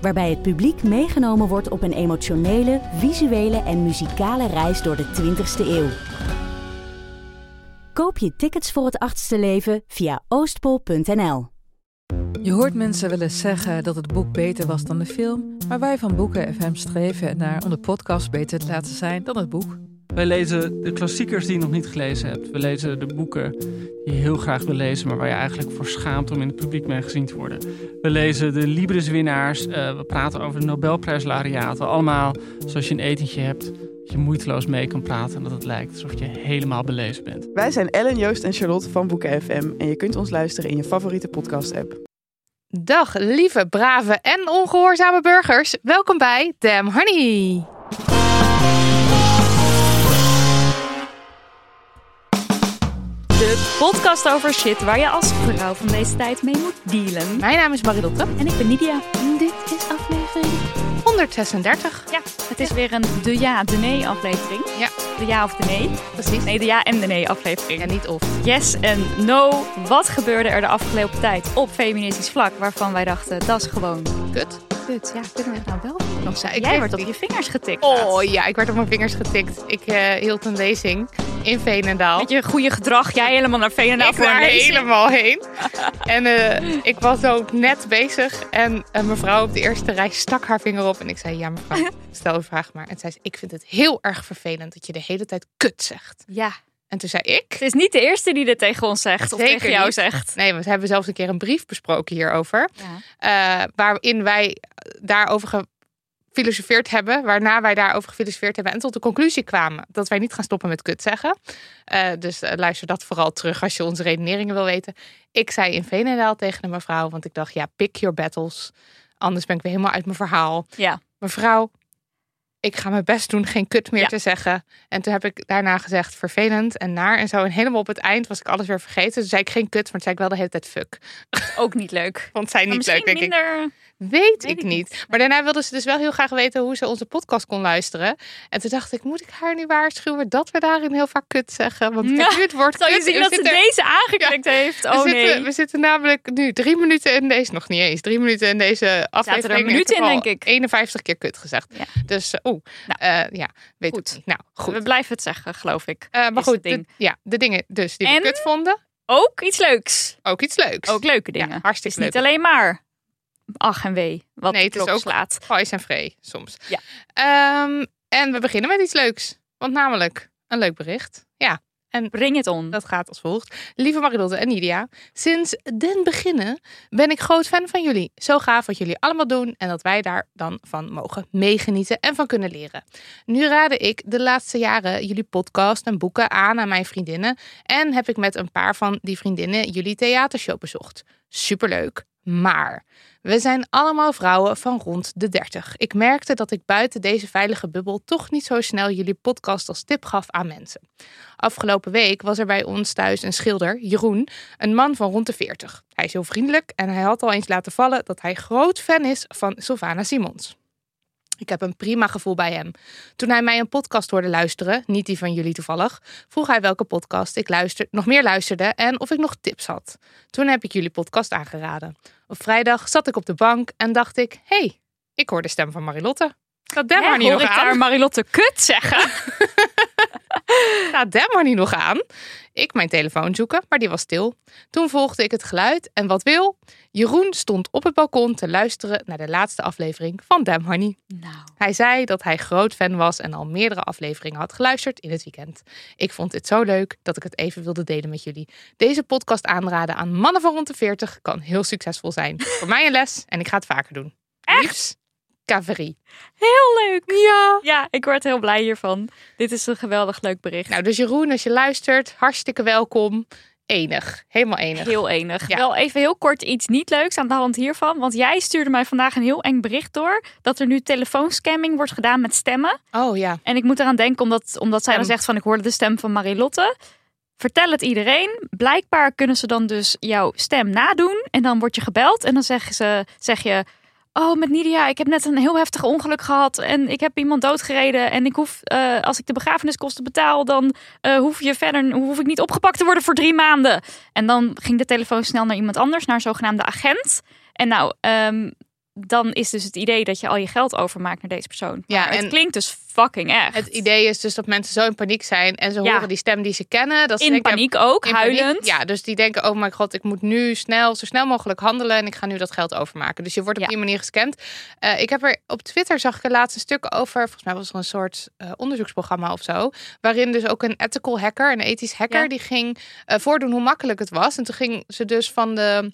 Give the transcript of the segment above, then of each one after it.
Waarbij het publiek meegenomen wordt op een emotionele, visuele en muzikale reis door de 20ste eeuw. Koop je tickets voor het achtste leven via oostpol.nl. Je hoort mensen wel eens zeggen dat het boek beter was dan de film, maar wij van Boeken FM streven naar om de podcast beter te laten zijn dan het boek. Wij lezen de klassiekers die je nog niet gelezen hebt. We lezen de boeken die je heel graag wil lezen, maar waar je eigenlijk voor schaamt om in het publiek mee gezien te worden. We lezen de Libris-winnaars. Uh, we praten over de Nobelprijslariaten. Allemaal zoals je een etentje hebt, dat je moeiteloos mee kan praten en dat het lijkt alsof je helemaal belezen bent. Wij zijn Ellen, Joost en Charlotte van Boeken FM en je kunt ons luisteren in je favoriete podcast-app. Dag lieve, brave en ongehoorzame burgers. Welkom bij Damn Honey. De podcast over shit waar je als vrouw van deze tijd mee moet dealen. Mijn naam is Marilotte. En ik ben Nidia. En dit is aflevering 136. Ja, het is weer een de ja, de nee aflevering. Ja. De ja of de nee. Precies. Nee, de ja en de nee aflevering. Ja, niet of. Yes en no. Wat gebeurde er de afgelopen tijd op feministisch vlak waarvan wij dachten dat is gewoon Kut. kut. Ja, kunnen we het nou wel nog zei, ik Jij werd op je vingers getikt. Oh laatst. ja, ik werd op mijn vingers getikt. Ik eh, hield een lezing in Veenendaal. Met je goede gedrag, jij helemaal naar Veenendaal ik voor daar lezing. helemaal heen. en eh, ik was ook net bezig. En een mevrouw op de eerste rij stak haar vinger op. En ik zei, ja mevrouw, stel uw vraag maar. En zei ze, ik vind het heel erg vervelend dat je de hele tijd kut zegt. Ja, En toen zei ik... het is niet de eerste die dit tegen ons zegt of Zeker tegen jou niet. zegt. Nee, we hebben zelfs een keer een brief besproken hierover. Ja. eh, waarin wij daarover gefilosofeerd hebben. Waarna wij daarover gefilosofeerd hebben. En tot de conclusie kwamen dat wij niet gaan stoppen met kut zeggen. Eh, dus eh, luister dat vooral terug als je onze redeneringen wil weten. Ik zei in Veenendaal tegen de mevrouw. Want ik dacht, ja, pick your battles. Anders ben ik weer helemaal uit mijn verhaal. Ja. Mevrouw, ik ga mijn best doen geen kut meer Ja. te zeggen. En toen heb ik daarna gezegd vervelend en naar en zo. En helemaal op het eind was ik alles weer vergeten. Toen zei ik geen kut, maar toen zei ik wel de hele tijd fuck. Ook niet leuk. Vond zij niet leuk, denk ik. minder... Weet, Weet ik ik niet. niet. Maar daarna wilde ze dus wel heel graag weten hoe ze onze podcast kon luisteren. En toen dacht ik, moet ik haar nu waarschuwen dat we daarin heel vaak kut zeggen? Want ik Ja, nu het woord Zal je zien We dat ze zitten- deze aangeklikt heeft? we, Oh zitten, nee. we zitten namelijk nu drie minuten in deze, nog niet eens, drie minuten in deze aflevering. een minuut Ik heb in, al denk ik. 51 keer kut gezegd. Dus eh, oeh, Nou, Eh, ja, weet goed. niet. Nou, goed. We blijven het zeggen, geloof ik. Eh, maar goed, ding. de, ja, de dingen dus die En? we kut vonden, Ook iets leuks. ook iets leuks. Ook leuke dingen. Ja, hartstikke het is leuk. niet alleen maar ach en wee wat Nee, het is ook- slaat. Vice en vree soms. Ja. Ehm, en we beginnen met iets leuks. Want namelijk een leuk bericht. Ja, Bring het on. dat gaat als volgt. Lieve Marilotte en Nidia, sinds den beginnen ben ik groot fan van jullie. Zo gaaf wat jullie allemaal doen en dat wij daar dan van mogen meegenieten en van kunnen leren. Nu raadde ik de laatste jaren jullie podcast en boeken aan aan mijn vriendinnen en heb ik met een paar van die vriendinnen jullie theatershow bezocht. Superleuk. Maar we zijn allemaal vrouwen van rond de 30. Ik merkte dat ik buiten deze veilige bubbel toch niet zo snel jullie podcast als tip gaf aan mensen. Afgelopen week was er bij ons thuis een schilder, Jeroen, een man van rond de 40. Hij is heel vriendelijk en hij had al eens laten vallen dat hij groot fan is van Sylvana Simons. Ik heb een prima gevoel bij hem. Toen hij mij een podcast hoorde luisteren, niet die van jullie toevallig, vroeg hij welke podcast ik luister, nog meer luisterde en of ik nog tips had. Toen heb ik jullie podcast aangeraden. Op vrijdag zat ik op de bank en dacht ik: hé, hey, ik hoor de stem van Marilotte. Dem Hè, maar niet hoor nog ik aan? daar Marilotte kut zeggen? Gaat Dem maar niet nog aan? Ik mijn telefoon zoeken, maar die was stil. Toen volgde ik het geluid en wat wil? Jeroen stond op het balkon te luisteren naar de laatste aflevering van Damn Honey. nou, Hij zei dat hij groot fan was en al meerdere afleveringen had geluisterd in het weekend. Ik vond dit zo leuk dat ik het even wilde delen met jullie. Deze podcast aanraden aan mannen van rond de 40 kan heel succesvol zijn. Voor mij een les en ik ga het vaker doen. Echt? Liefs, Caverie. heel leuk. Ja. Ja, ik word heel blij hiervan. Dit is een geweldig leuk bericht. Nou, dus Jeroen, als je luistert, hartstikke welkom. enig. Helemaal enig. Heel enig. Ja. Wel even heel kort iets niet leuks aan de hand hiervan. Want jij stuurde mij vandaag een heel eng bericht door. Dat er nu telefoonscamming wordt gedaan met stemmen. Oh ja. En ik moet eraan denken, omdat, omdat zij dan zegt van ik hoorde de stem van Marilotte. Vertel het iedereen. Blijkbaar kunnen ze dan dus jouw stem nadoen. En dan word je gebeld. En dan zeggen ze, zeg je... Oh, met Nidia, ik heb net een heel heftig ongeluk gehad. En ik heb iemand doodgereden. En ik hoef, eh, als ik de begrafeniskosten betaal... dan eh, hoef, je verder, hoef ik niet opgepakt te worden voor drie maanden. En dan ging de telefoon snel naar iemand anders. Naar een zogenaamde agent. En nou... ehm, dan is dus het idee dat je al je geld overmaakt naar deze persoon. Ja, het klinkt dus fucking echt. Het idee is dus dat mensen zo in paniek zijn en ze Ja. horen die stem die ze kennen. Dat ze in denken, paniek ook, in paniek. huilend. Ja, dus die denken, oh mijn god, ik moet nu snel, zo snel mogelijk handelen en ik ga nu dat geld overmaken. Dus je wordt op Ja. die manier gescand. Eh, ik heb er op Twitter zag ik er laatst een stuk over. Volgens mij was er een soort eh, onderzoeksprogramma of zo, waarin dus ook een ethical hacker, een ethisch hacker, die ging eh, voordoen hoe makkelijk het was. En toen ging ze dus van de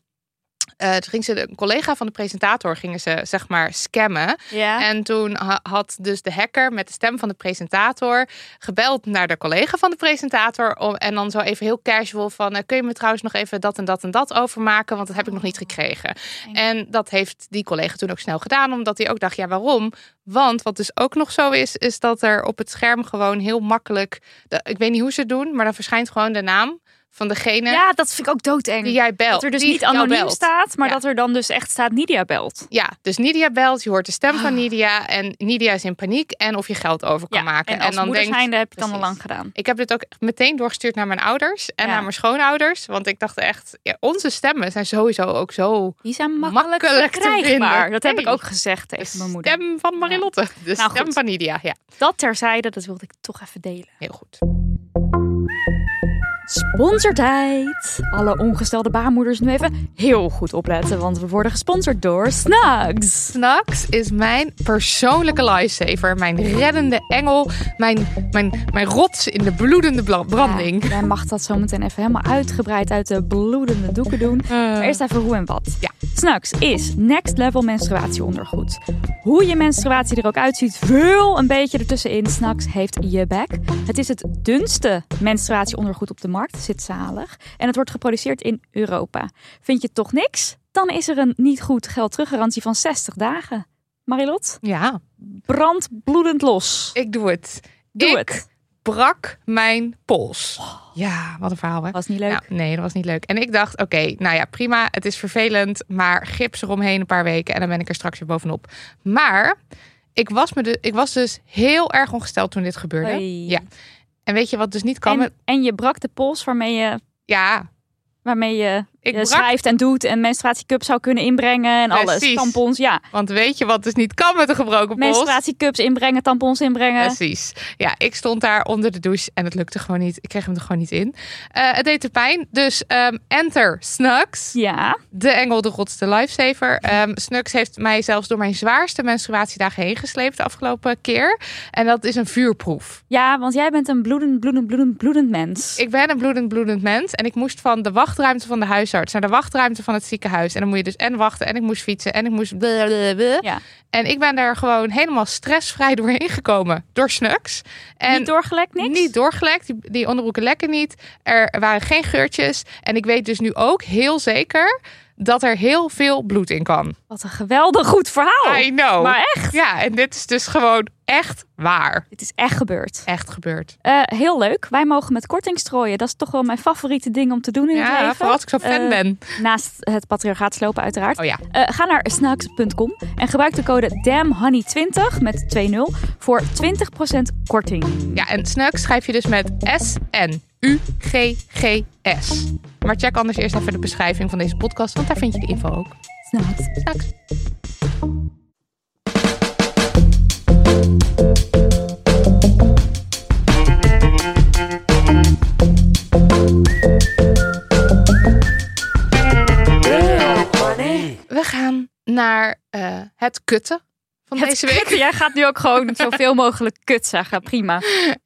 eh, toen ging ze een collega van de presentator gingen ze zeg maar scammen. Ja. En toen ha- had dus de hacker met de stem van de presentator gebeld naar de collega van de presentator. Om, en dan zo even heel casual van, eh, kun je me trouwens nog even dat en dat en dat overmaken? Want dat heb ik nog niet gekregen. En dat heeft die collega toen ook snel gedaan, omdat hij ook dacht, ja waarom? Want wat dus ook nog zo is, is dat er op het scherm gewoon heel makkelijk, de, ik weet niet hoe ze het doen, maar dan verschijnt gewoon de naam van degene ja, dat vind ik ook doodeng. die jij belt. dat er dus niet anoniem staat, maar Ja. dat er dan dus echt staat Nidia belt. Ja, dus Nidia belt, je hoort de stem Ah. van Nidia en Nidia is in paniek en of je geld over kan Ja, maken. en als dan moeder denkt, zijnde heb je het dan al lang gedaan. ik heb dit ook meteen doorgestuurd naar mijn ouders en Ja. naar mijn schoonouders, want ik dacht echt, ja, onze stemmen zijn sowieso ook zo Die zijn makkelijk, makkelijk te vinden. Dat heb ik ook gezegd de tegen mijn moeder. stem van Marilotte, de Nou, stem goed. van Nidia. Ja, Dat terzijde, dat wilde ik toch even delen. heel goed. Sponsortijd. Alle ongestelde baarmoeders nu even heel goed opletten, want we worden gesponsord door Snugs. Snacks is mijn persoonlijke lifesaver, mijn reddende engel, mijn, mijn, mijn rots in de bloedende branding. Ja, jij mag dat zo meteen even helemaal uitgebreid uit de bloedende doeken doen. Maar eerst even hoe en wat. Ja. Snugs is next level menstruatieondergoed. Hoe je menstruatie er ook uitziet, vul een beetje ertussenin. Snugs heeft je back. Het is het dunste menstruatieondergoed op de markt. Zit zalig. En het wordt geproduceerd in Europa. Vind je toch niks? Dan is er een niet goed geld teruggarantie van 60 dagen. Marilot, Ja, brand bloedend los. ik doe het. Doe ik het. brak mijn pols. Ja, wat een verhaal hè. Was niet leuk. Nou, nee, dat was niet leuk. En ik dacht, oké, nou ja, prima. Het is vervelend, maar gips eromheen een paar weken en dan ben ik er straks weer bovenop. Maar ik was, me de, ik was dus heel erg ongesteld toen dit gebeurde. Ja. En weet je wat dus niet kan? En, en je brak de pols waarmee je, Ja, waarmee je, ik brak. schrijft en doet en menstruatiecups zou kunnen inbrengen en alles. Tampons, ja. Want weet je wat dus niet kan met een gebroken pols? Menstruatiecups inbrengen, tampons inbrengen. Precies. Ja, ik stond daar onder de douche en het lukte gewoon niet. Ik kreeg hem er gewoon niet in. Eh, het deed de pijn. Dus ehm, enter Snugs. Ja, De engel, de godste lifesaver. Ehm Snux heeft mij zelfs door mijn zwaarste menstruatiedagen heen gesleept de afgelopen keer. En dat is een vuurproef. ja, want jij bent een bloedend, bloedend, bloedend, bloedend mens. Ik ben een bloedend, bloedend mens. En ik moest van de wachtruimte van de huisarts naar de wachtruimte van het ziekenhuis. En dan moet je dus en wachten en ik moest fietsen en ik moest... blablabla. Ja. En ik ben daar gewoon helemaal stressvrij doorheen gekomen. Door Snux. En Niet doorgelekt, niks? Niet doorgelekt. Die, die onderbroeken lekken niet. Er waren geen geurtjes. En ik weet dus nu ook heel zeker dat er heel veel bloed in kan. Wat een geweldig goed verhaal. I know. Maar echt, Ja, en dit is dus gewoon echt waar. dit is echt gebeurd. Echt gebeurd. Eh, heel leuk. Wij mogen met korting strooien. Dat is toch wel mijn favoriete ding om te doen in het Ja, leven. vooral als ik zo fan Eh, ben. Naast het patriarchaat slopen uiteraard. Oh ja. Eh, ga naar snacks.com en gebruik de code DAMHONEY20 met 2.0 voor 20% korting. Ja, en Snug schrijf je dus met S-N-U-G-G-S. Maar check anders eerst even de beschrijving van deze podcast, want daar vind je de info ook. Snacks. Snacks. We gaan naar eh, het kutten van Het deze week. Jij gaat nu ook gewoon zoveel mogelijk kut zeggen. Prima.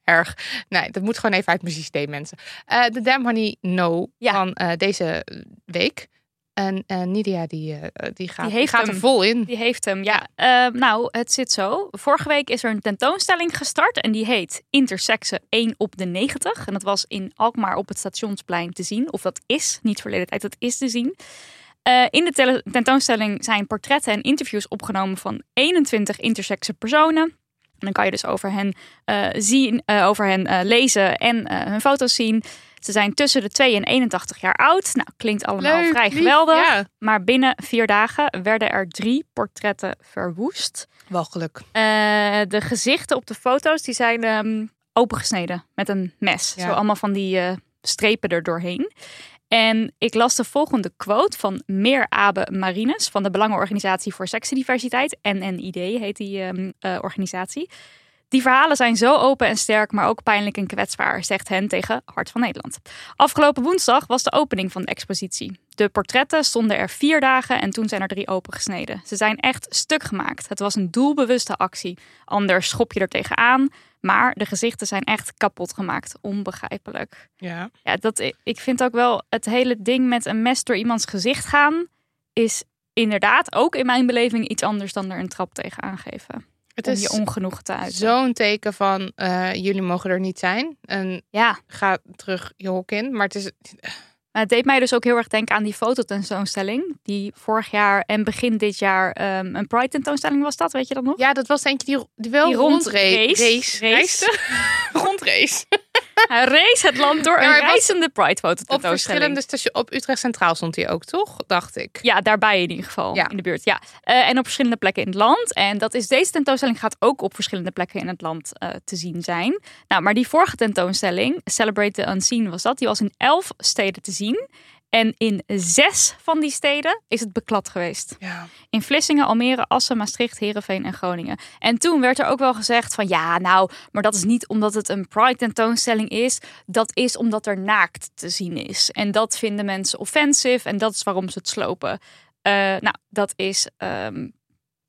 Erg. Nee, dat moet gewoon even uit mijn systeem, mensen. Eh, de Damn Honey No Ja. van eh, deze week. En eh, Nidia die, die gaat, Die die heeft gaat er hem. vol in. Die heeft hem, ja. Eh, nou, het zit zo. Vorige week is er een tentoonstelling gestart en die heet Intersexen 1 op de 90. En dat was in Alkmaar op het Stationsplein te zien. Of dat is, niet verleden tijd, dat is te zien. Eh, in de tentoonstelling zijn portretten en interviews opgenomen van 21 intersexe personen. En dan kan je dus over hen, eh, zien, eh, over hen lezen en hun foto's zien. Ze zijn tussen de 2 en 81 jaar oud. Nou, klinkt allemaal Leuk, vrij lief, geweldig. Ja, Maar binnen vier dagen werden er drie portretten verwoest. walgelijk. De gezichten op de foto's die zijn ehm, opengesneden met een mes. Ja. Zo allemaal van die strepen er doorheen. En ik las de volgende quote van Meer Abe Marines van de Belangenorganisatie voor Seksendiversiteit. NNID heet die ehm, eh, organisatie. Die verhalen zijn zo open en sterk, maar ook pijnlijk en kwetsbaar, zegt hen tegen Hart van Nederland. Afgelopen woensdag was de opening van de expositie. De portretten stonden er vier dagen en toen zijn er drie opengesneden. Ze zijn echt stuk gemaakt. Het was een doelbewuste actie. Anders schop je er tegenaan, maar de gezichten zijn echt kapot gemaakt. Onbegrijpelijk. Ja. Ja, dat, ik vind ook wel het hele ding met een mes door iemands gezicht gaan, is inderdaad ook in mijn beleving iets anders dan er een trap tegenaan geven. Het Om is je ongenoegen te uiten. zo'n teken van eh, jullie mogen er niet zijn. En Ja, ga terug je hok in. Maar het is... Maar het deed mij dus ook heel erg denken aan die fototentoonstelling. Die vorig jaar en begin dit jaar ehm, een Pride tentoonstelling was dat, weet je dat nog? Ja, dat was eentje die, die wel Die rondrace. rondrace. Race. Race. Race. Rondrace. Hij race het land door een reizende Pride Op fototentoonstelling. verschillende stations. Op Utrecht Centraal stond hij ook, toch? Dacht ik. Ja, daarbij in ieder geval. Ja. In de buurt. Ja. Eh, en op verschillende plekken in het land. En dat is deze tentoonstelling gaat ook op verschillende plekken in het land eh, te zien zijn. Nou, maar die vorige tentoonstelling, Celebrate the Unseen was dat. Die was in elf steden te zien. En in zes van die steden is het beklad geweest. Ja. In Vlissingen, Almere, Assen, Maastricht, Heerenveen en Groningen. En toen werd er ook wel gezegd van ja, nou, maar dat is niet omdat het een Pride tentoonstelling is. Dat is omdat er naakt te zien is. En dat vinden mensen offensive en dat is waarom ze het slopen. Eh, nou, dat is ehm,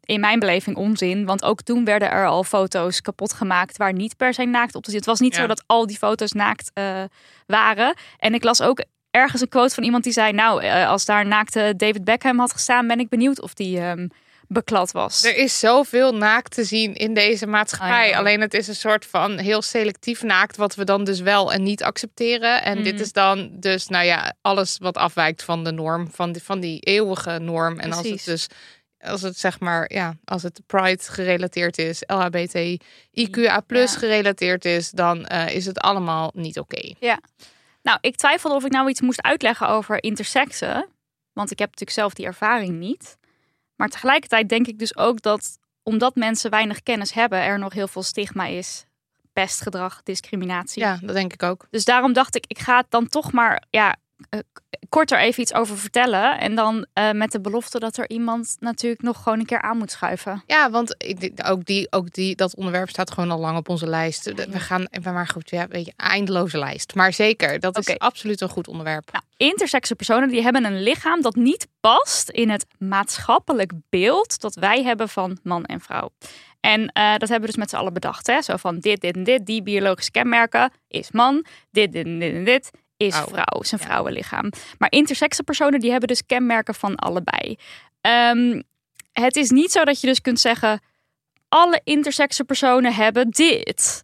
in mijn beleving onzin. Want ook toen werden er al foto's kapot gemaakt waar niet per se naakt op te zien. Het was niet Ja. zo dat al die foto's naakt eh, waren. En ik las ook ergens een quote van iemand die zei... nou, eh, als daar naakte David Beckham had gestaan... ben ik benieuwd of die ehm, beklad was. Er is zoveel naakt te zien in deze maatschappij. Know. Alleen het is een soort van heel selectief naakt, wat we dan dus wel en niet accepteren. En dit Mhm. is dan dus, nou ja, alles wat afwijkt van de norm, van die, van die eeuwige norm. En als het dus, als het zeg maar, ja, als het Pride gerelateerd is, LHBTIQA plus Ja. gerelateerd is, dan eh, is het allemaal niet oké. Nou, ik twijfelde of ik nou iets moest uitleggen over intersexen. Want ik heb natuurlijk zelf die ervaring niet. Maar tegelijkertijd denk ik dus ook dat omdat mensen weinig kennis hebben, er nog heel veel stigma is. Pestgedrag, discriminatie. Ja, dat denk ik ook. Dus daarom dacht ik, ik ga het dan toch maar ja, eh, k- kort er even iets over vertellen. En dan eh, met de belofte dat er iemand natuurlijk nog gewoon een keer aan moet schuiven. Ja, want ook, die, ook die, dat onderwerp staat gewoon al lang op onze lijst. De- We gaan, maar goed, ja, weet je, eindeloze lijst. Maar zeker, dat is absoluut een goed onderwerp. Nou, intersexe personen die hebben een lichaam dat niet past in het maatschappelijk beeld dat wij hebben van man en vrouw. En eh, dat hebben we dus met z'n allen bedacht. Hè? Zo van dit, dit en dit, die biologische kenmerken is man. Dit, dit en dit en dit is Vrouw. vrouw, is een Ja. vrouwenlichaam. Maar intersexe personen die hebben dus kenmerken van allebei. Ehm, het is niet zo dat je dus kunt zeggen... alle intersexe personen hebben dit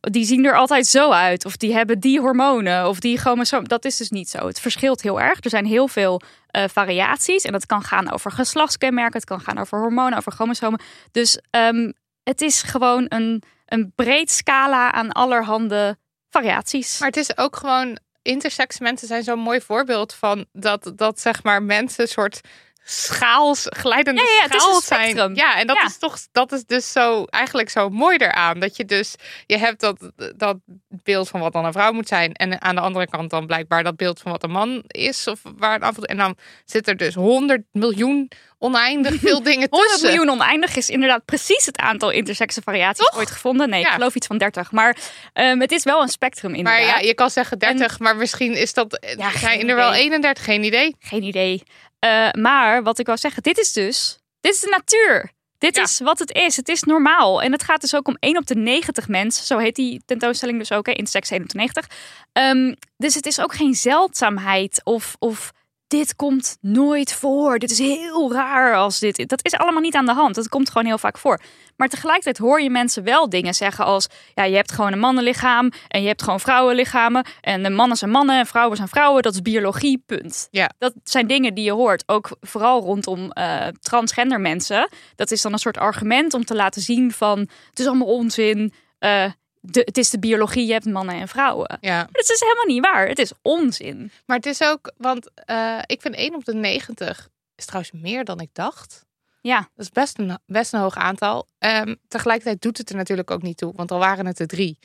die zien er altijd zo uit. Of die hebben die hormonen. Of die chromosoom. Dat is dus niet zo. Het verschilt heel erg. Er zijn heel veel eh, variaties. En dat kan gaan over geslachtskenmerken. Het kan gaan over hormonen, over chromosomen. Dus ehm, het is gewoon een, een breed scala aan allerhande variaties. Maar het is ook gewoon, intersex mensen zijn zo'n mooi voorbeeld van dat, dat zeg maar mensen soort schaals, glijdende Ja, schaal zijn. Ja, en dat Ja. is toch, dat is dus zo, eigenlijk zo mooi eraan. Dat je dus, je hebt dat, dat beeld van wat dan een vrouw moet zijn. En aan de andere kant dan blijkbaar dat beeld van wat een man is. Of waar, af en dan zit er dus 100 miljoen oneindig veel dingen 100 tussen. miljoen oneindig is inderdaad precies het aantal intersexe variaties ooit gevonden. Nee, Ja. ik geloof iets van 30. Maar ehm, het is wel een spectrum Maar inderdaad. ja, je kan zeggen 30, maar misschien is dat, Ja, zijn geen er wel idee. 31, geen idee. Geen idee. Eh, maar wat ik wil zeggen, dit is dus, dit is de natuur. Dit Ja. is wat het is. Het is normaal. En het gaat dus ook om 1 op de 90 mensen. Zo heet die tentoonstelling dus ook, hè, in seks 1 op de 90. Ehm, dus het is ook geen zeldzaamheid of, of dit komt nooit voor. Dit is heel raar als dit. Dat is allemaal niet aan de hand. Dat komt gewoon heel vaak voor. Maar tegelijkertijd hoor je mensen wel dingen zeggen als: ja, je hebt gewoon een mannenlichaam en je hebt gewoon vrouwenlichamen. En de mannen zijn mannen en vrouwen zijn vrouwen. Dat is biologie, punt. Ja. Dat zijn dingen die je hoort. Ook vooral rondom eh, transgender mensen. Dat is dan een soort argument om te laten zien van het is allemaal onzin. Eh, de, het is de biologie, je hebt mannen en vrouwen. Ja. Maar dat is helemaal niet waar. Het is onzin. Maar het is ook, want eh, ik vind 1 op de 90 is trouwens meer dan ik dacht. Ja. Dat is best een, best een hoog aantal. Ehm, tegelijkertijd doet het er natuurlijk ook niet toe, want al waren het er drie.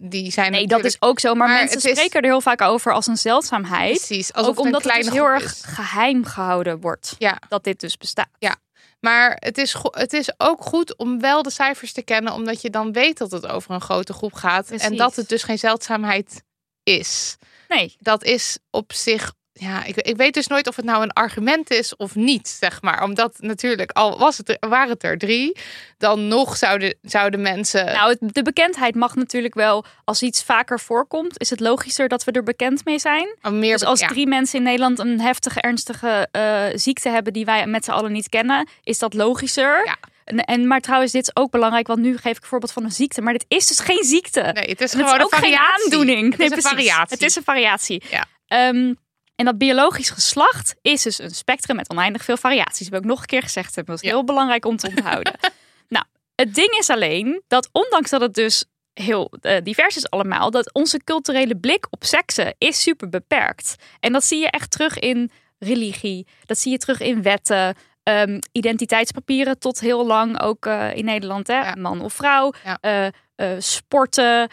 Die zijn Nee, dat is ook zo. Maar, Maar mensen is- spreken er heel vaak over als een zeldzaamheid. precies. Alsof Ook het omdat een het kleine dus heel erg is. geheim gehouden wordt. Ja. Dat dit dus bestaat. Ja. Maar het is, het is ook goed om wel de cijfers te kennen, omdat je dan weet dat het over een grote groep gaat. En dat het dus geen zeldzaamheid is. Nee. Dat is op zich. Ja, ik, ik weet dus nooit of het nou een argument is of niet, zeg maar. Omdat natuurlijk, al was het er, waren het er drie, dan nog zouden, zouden mensen. Nou, de bekendheid mag natuurlijk wel. Als iets vaker voorkomt, is het logischer dat we er bekend mee zijn. meer Dus als ja. drie mensen in Nederland een heftige, ernstige eh, ziekte hebben die wij met z'n allen niet kennen, is dat logischer. Ja. En, en, maar trouwens, dit is ook belangrijk, want nu geef ik een voorbeeld van een ziekte. Maar dit is dus geen ziekte. Nee, het is En het gewoon is ook een geen aandoening. Het nee, is een precies. variatie. Het is een variatie. Ja. Ehm, en dat biologisch geslacht is dus een spectrum met oneindig veel variaties. Dat heb ik ook nog een keer gezegd. Dat is Ja. heel belangrijk om te onthouden. nou, het ding is alleen dat ondanks dat het dus heel eh, divers is allemaal, dat onze culturele blik op seksen is super beperkt. En dat zie je echt terug in religie. Dat zie je terug in wetten. ehm, identiteitspapieren tot heel lang ook eh, in Nederland. Hè? Ja. Man of vrouw. Ja. eh, sporten.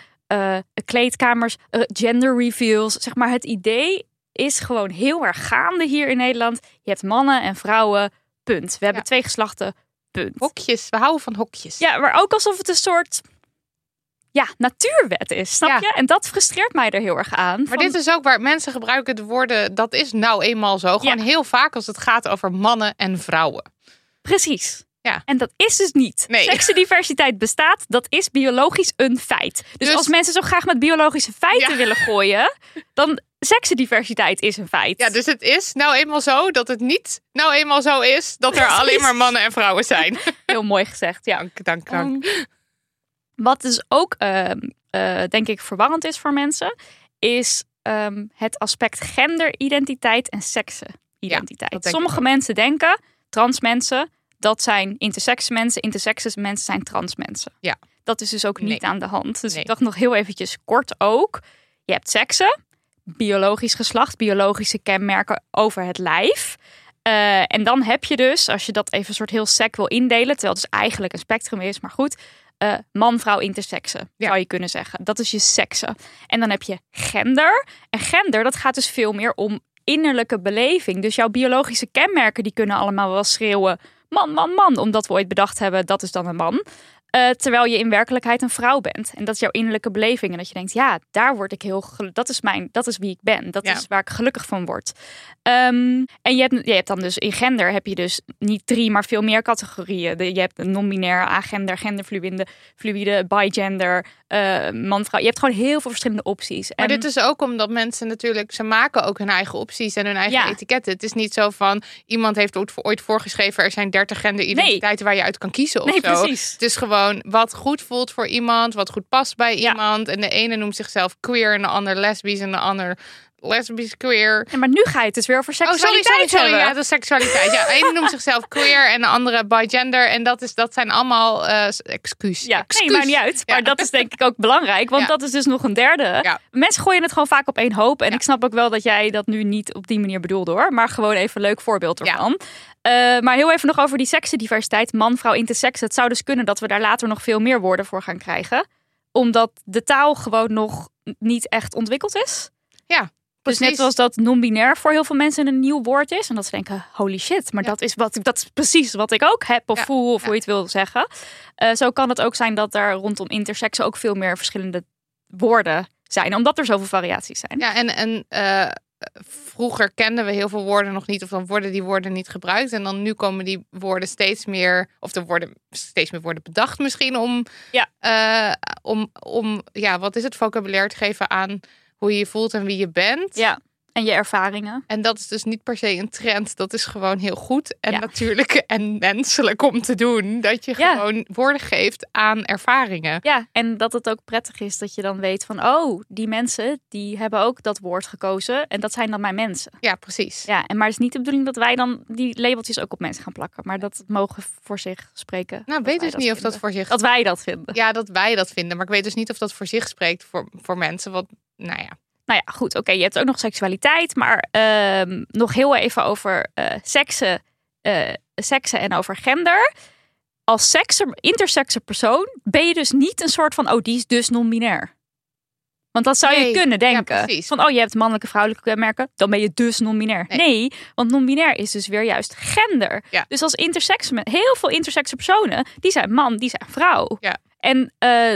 kleedkamers. gender reveals. Zeg maar het idee is gewoon heel erg gaande hier in Nederland. Je hebt mannen en vrouwen. Punt. We hebben twee geslachten. Punt. Hokjes, we houden van hokjes. Ja, maar ook alsof het een soort ja, natuurwet is, snap Ja. je? En dat frustreert mij er heel erg aan. Maar van- dit is ook waar mensen gebruiken de woorden, dat is nou eenmaal zo. Gewoon Ja. heel vaak als het gaat over mannen en vrouwen. Precies. Ja. En dat is dus niet. Nee. Seksendiversiteit bestaat, dat is biologisch een feit. Dus, Dus- als mensen zo graag met biologische feiten Ja. willen gooien, dan seksendiversiteit is een feit. Ja, dus het is nou eenmaal zo dat het niet nou eenmaal zo is dat er alleen maar mannen en vrouwen zijn. Heel mooi gezegd, ja. Dank, dank, dank. Um, wat dus ook, ehm, eh, denk ik, verwarrend is voor mensen, is ehm, het aspect genderidentiteit en seksenidentiteit. Sommige mensen denken, trans mensen, dat zijn intersex mensen, intersex mensen zijn trans mensen. Ja. Dat is dus ook niet Nee. aan de hand. Dus Nee. ik dacht nog heel eventjes kort ook. Je hebt seksen, biologisch geslacht, biologische kenmerken over het lijf. Eh, en dan heb je dus, als je dat even een soort heel sec wil indelen, terwijl het dus eigenlijk een spectrum is, maar goed, eh, man, vrouw, intersexen, Ja. zou je kunnen zeggen. Dat is je seksen. En dan heb je gender. En gender, dat gaat dus veel meer om innerlijke beleving. Dus jouw biologische kenmerken, die kunnen allemaal wel schreeuwen, man, man, man, omdat we ooit bedacht hebben, dat is dan een man. Eh, terwijl je in werkelijkheid een vrouw bent. En dat is jouw innerlijke beleving. En dat je denkt, ja, daar word ik heel Dat is mijn, dat is wie ik ben. Dat Ja. is waar ik gelukkig van word. Ehm, en je hebt, je hebt dan dus in gender heb je dus niet drie, maar veel meer categorieën. De- je hebt een non-binair, agender, genderfluïde, fluïde, bigender, eh man, vrouw. Je hebt gewoon heel veel verschillende opties. Maar En- dit is ook omdat mensen natuurlijk, ze maken ook hun eigen opties en hun eigen Ja. etiketten. Het is niet zo van iemand heeft ooit, voorgeschreven, er zijn 30 genderidentiteiten waar je uit kan kiezen of nee, zo. precies. Het is gewoon wat goed voelt voor iemand, wat goed past bij iemand. En de ene noemt zichzelf queer en de ander lesbisch en de ander lesbisch queer. Ja, maar nu ga je het dus weer over Oh, seksualiteit sorry, sorry, sorry. hebben. Ja, is seksualiteit. Ja, de ene noemt zichzelf queer en de andere bigender. En dat, is, dat zijn allemaal eh excuus. Ja, excuus. nee, maakt niet uit. Maar Ja. dat is denk ik ook belangrijk. Want Ja. dat is dus nog een derde. Ja. Mensen gooien het gewoon vaak op één hoop. En Ja. ik snap ook wel dat jij dat nu niet op die manier bedoelde hoor. Maar gewoon even een leuk voorbeeld Ja. ervan. Eh, maar heel even nog over die seksendiversiteit. Man, vrouw, intersex. Het zou dus kunnen dat we daar later nog veel meer woorden voor gaan krijgen. Omdat de taal gewoon nog niet echt ontwikkeld is. Dus net zoals dat non-binair voor heel veel mensen een nieuw woord is. En dat ze denken, holy shit, maar Ja. dat, is wat, dat is precies wat ik ook heb of Ja, voel of ja. hoe je het wil zeggen. Eh, zo kan het ook zijn dat er rondom intersexen ook veel meer verschillende woorden zijn. Omdat er zoveel variaties zijn. Ja, en, en eh, vroeger kenden we heel veel woorden nog niet, of dan worden die woorden niet gebruikt. En dan nu komen die woorden steeds meer, of er worden steeds meer woorden bedacht misschien om, Ja. eh, om, om ja, wat is het, vocabulaire te geven aan hoe je je voelt en wie je bent. Ja. En je ervaringen. En dat is dus niet per se een trend. Dat is gewoon heel goed en Ja. natuurlijk en menselijk om te doen. Dat je Ja. gewoon woorden geeft aan ervaringen. Ja, en dat het ook prettig is dat je dan weet van, oh, die mensen die hebben ook dat woord gekozen en dat zijn dan mijn mensen. Ja, precies. Ja, en maar het is niet de bedoeling dat wij dan die labeltjes ook op mensen gaan plakken, maar dat mogen voor zich spreken. Nou, dat weet dus niet of dat voor zich... dat wij dat vinden. Ja, dat wij dat vinden. Maar ik weet dus niet of dat voor zich spreekt voor, voor mensen. Want, nou ja. Nou ja, goed, oké, je hebt ook nog seksualiteit, maar ehm, nog heel even over eh seksen, eh, seksen en over gender. Als sekser, persoon ben je dus niet een soort van, oh, die is dus non-binair. Want dat zou je Nee, kunnen denken. van, oh, je hebt mannelijke, vrouwelijke kenmerken, dan ben je dus non-binair. Nee. Nee. want non-binair is dus weer juist gender. Ja. Dus als intersexe, heel veel intersexe personen, die zijn man, die zijn vrouw. Ja. En eh,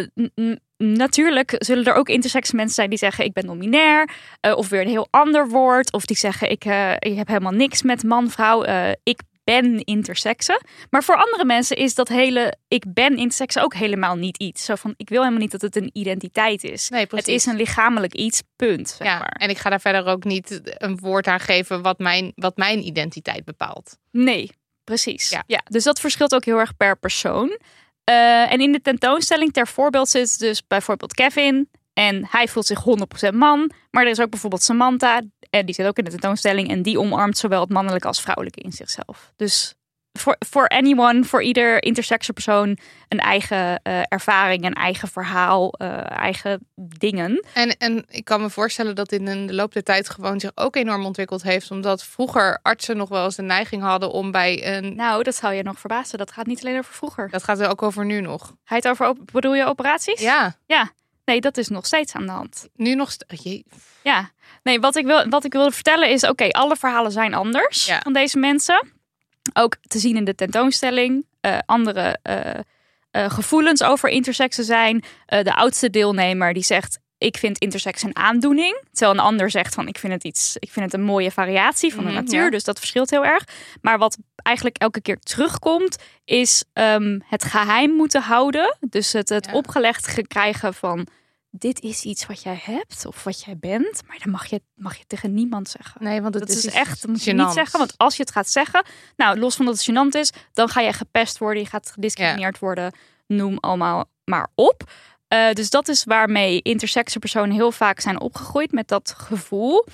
natuurlijk zullen er ook intersexe mensen zijn die zeggen ik ben non-binair. eh, of weer een heel ander woord. Of die zeggen ik, eh, ik heb helemaal niks met man, vrouw. eh, ik ben intersexe. Maar voor andere mensen is dat hele ik ben intersexe ook helemaal niet iets. Zo van ik wil helemaal niet dat het een identiteit is. Nee, Het is een lichamelijk iets, punt. Zeg ja, maar. en ik ga daar verder ook niet een woord aan geven wat mijn, wat mijn identiteit bepaalt. Nee, precies. Ja. Ja. dus dat verschilt ook heel erg per persoon. Eh, en in de tentoonstelling ter voorbeeld zit dus bijvoorbeeld Kevin. En hij voelt zich 100% man. Maar er is ook bijvoorbeeld Samantha. En die zit ook in de tentoonstelling. En die omarmt zowel het mannelijke als vrouwelijke in zichzelf. Dus voor, voor anyone, voor ieder intersexe persoon, een eigen eh, ervaring, een eigen verhaal, eh, eigen dingen. En, en ik kan me voorstellen dat dit in de loop der tijd gewoon zich ook enorm ontwikkeld heeft. Omdat vroeger artsen nog wel eens de neiging hadden om bij een... Nou, dat zou je nog verbazen. Dat gaat niet alleen over vroeger. Dat gaat er ook over nu nog. Je het over, bedoel je operaties? Ja, Nee, dat is nog steeds aan de hand. nu nog... st- oh. Ja, nee, wat ik, wil, wat ik wilde vertellen is: oké, alle verhalen zijn anders Ja. van deze mensen. Ook te zien in de tentoonstelling. eh, andere eh, eh, gevoelens over intersexe zijn. De oudste deelnemer die zegt: Ik vind intersex een aandoening. Terwijl een ander zegt: van Ik vind het iets, ik vind het een mooie variatie van de Mhm, natuur. ja. Dus dat verschilt heel erg. Maar wat eigenlijk elke keer terugkomt, is ehm, het geheim moeten houden. Dus het, het Ja. opgelegd krijgen van dit is iets wat jij hebt of wat jij bent, maar dan mag je, mag je tegen niemand zeggen. Nee, want het Dat is, is, echt, dat moet je niet zeggen. Want als je het gaat zeggen, nou, los van dat het gênant is, dan ga je gepest worden, je gaat gediscrimineerd worden, noem allemaal maar op. Eh, dus dat is waarmee intersexe personen heel vaak zijn opgegroeid met dat gevoel.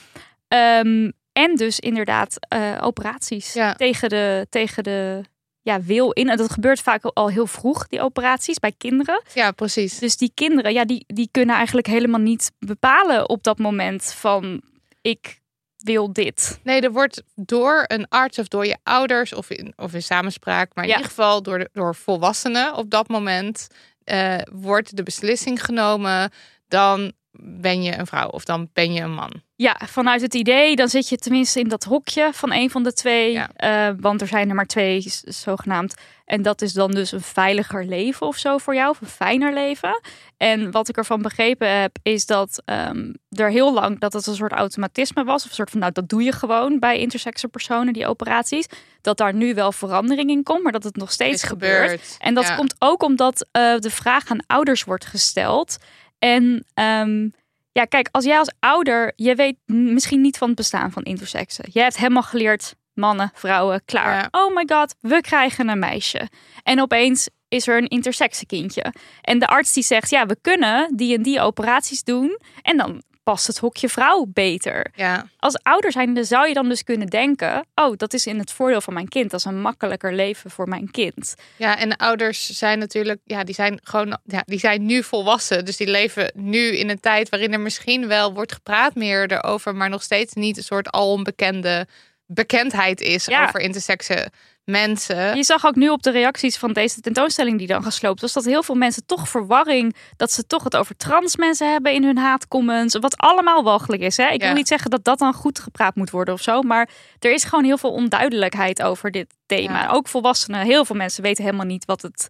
Ehm, en dus inderdaad eh, operaties Ja. tegen de, tegen de ja, wil in. En dat gebeurt vaak al heel vroeg, die operaties, bij kinderen. Ja, precies. Dus die kinderen, ja, die, die kunnen eigenlijk helemaal niet bepalen op dat moment van ik wil dit. Nee, er wordt door een arts of door je ouders of in, of in samenspraak, maar in Ja. ieder geval door, de, door volwassenen op dat moment, eh, wordt de beslissing genomen, dan ben je een vrouw of dan ben je een man. Ja, vanuit het idee, dan zit je tenminste in dat hokje van een van de twee. Ja. eh, want er zijn er maar twee, zogenaamd. En dat is dan dus een veiliger leven of zo voor jou, of een fijner leven. En wat ik ervan begrepen heb, is dat ehm, er heel lang dat het een soort automatisme was. Of een soort van, nou, dat doe je gewoon bij intersexe personen, die operaties. Dat daar nu wel verandering in komt, maar dat het nog steeds gebeurt. En dat Ja. komt ook omdat eh, de vraag aan ouders wordt gesteld. En ehm, ja, kijk, als jij als ouder, je weet misschien niet van het bestaan van intersexen. Je hebt helemaal geleerd, mannen, vrouwen, klaar. Ja. Oh my god, we krijgen een meisje. En opeens is er een intersexe kindje. En de arts die zegt, ja, we kunnen die en die operaties doen. En dan past het hokje vrouw beter. Ja, Als ouder zijnde zou je dan dus kunnen denken... oh, dat is in het voordeel van mijn kind. Dat is een makkelijker leven voor mijn kind. ja, en de ouders zijn natuurlijk, ja, die zijn gewoon, ja, die zijn nu volwassen. Dus die leven nu in een tijd waarin er misschien wel wordt gepraat meer erover, maar nog steeds niet een soort al onbekende bekendheid is Ja. over intersexe mensen. Je zag ook nu op de reacties van deze tentoonstelling die dan gesloopt was, dat heel veel mensen toch verwarring, dat ze toch het over trans mensen hebben in hun haatcomments, wat allemaal walgelijk is. Hè? Ik Ja. wil niet zeggen dat dat dan goed gepraat moet worden of zo, maar er is gewoon heel veel onduidelijkheid over dit thema. Ja. Ook volwassenen, heel veel mensen weten helemaal niet wat het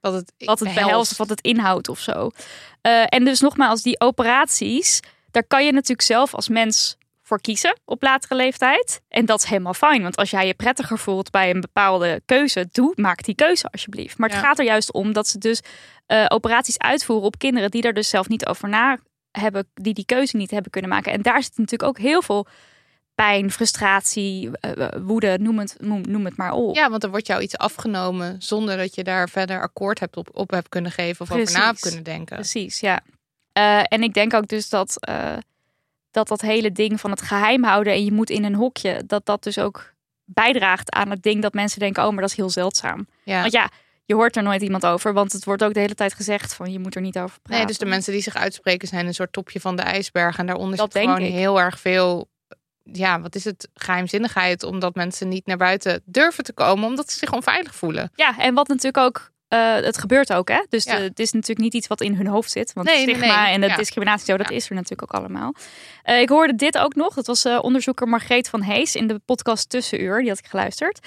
wat het, wat het behelst of wat het inhoudt of zo. Eh, en dus nogmaals, die operaties, daar kan je natuurlijk zelf als mens voor kiezen op latere leeftijd. En dat is helemaal fijn, want als jij je prettiger voelt bij een bepaalde keuze, doe, maak die keuze alsjeblieft. Maar het Ja. gaat er juist om dat ze dus eh, operaties uitvoeren op kinderen die er dus zelf niet over na hebben, die die keuze niet hebben kunnen maken. En daar zit natuurlijk ook heel veel pijn, frustratie, eh, woede, noem het, noem, noem het maar op. Ja, want er wordt jou iets afgenomen zonder dat je daar verder akkoord hebt op, op hebt kunnen geven of over na hebt kunnen denken. Precies, ja. Eh, en ik denk ook dus dat, eh, dat dat hele ding van het geheim houden en je moet in een hokje, dat dat dus ook bijdraagt aan het ding dat mensen denken, oh, maar dat is heel zeldzaam. Ja. Want ja, je hoort er nooit iemand over, want het wordt ook de hele tijd gezegd van je moet er niet over praten. Nee, dus de mensen die zich uitspreken zijn een soort topje van de ijsberg. En daaronder Dat zit denk gewoon ik. heel erg veel, ja, wat is het, geheimzinnigheid. Omdat mensen niet naar buiten durven te komen, omdat ze zich onveilig voelen. Ja, en wat natuurlijk ook, eh, het gebeurt ook, hè? Dus Ja. de- het is natuurlijk niet iets wat in hun hoofd zit. Want Nee, stigma nee. en de Ja. discriminatie, zo, dat Ja. is er natuurlijk ook allemaal. Eh, ik hoorde dit ook nog. Dat was eh, onderzoeker Margreet van Hees in de podcast Tussenuur. Die had ik geluisterd.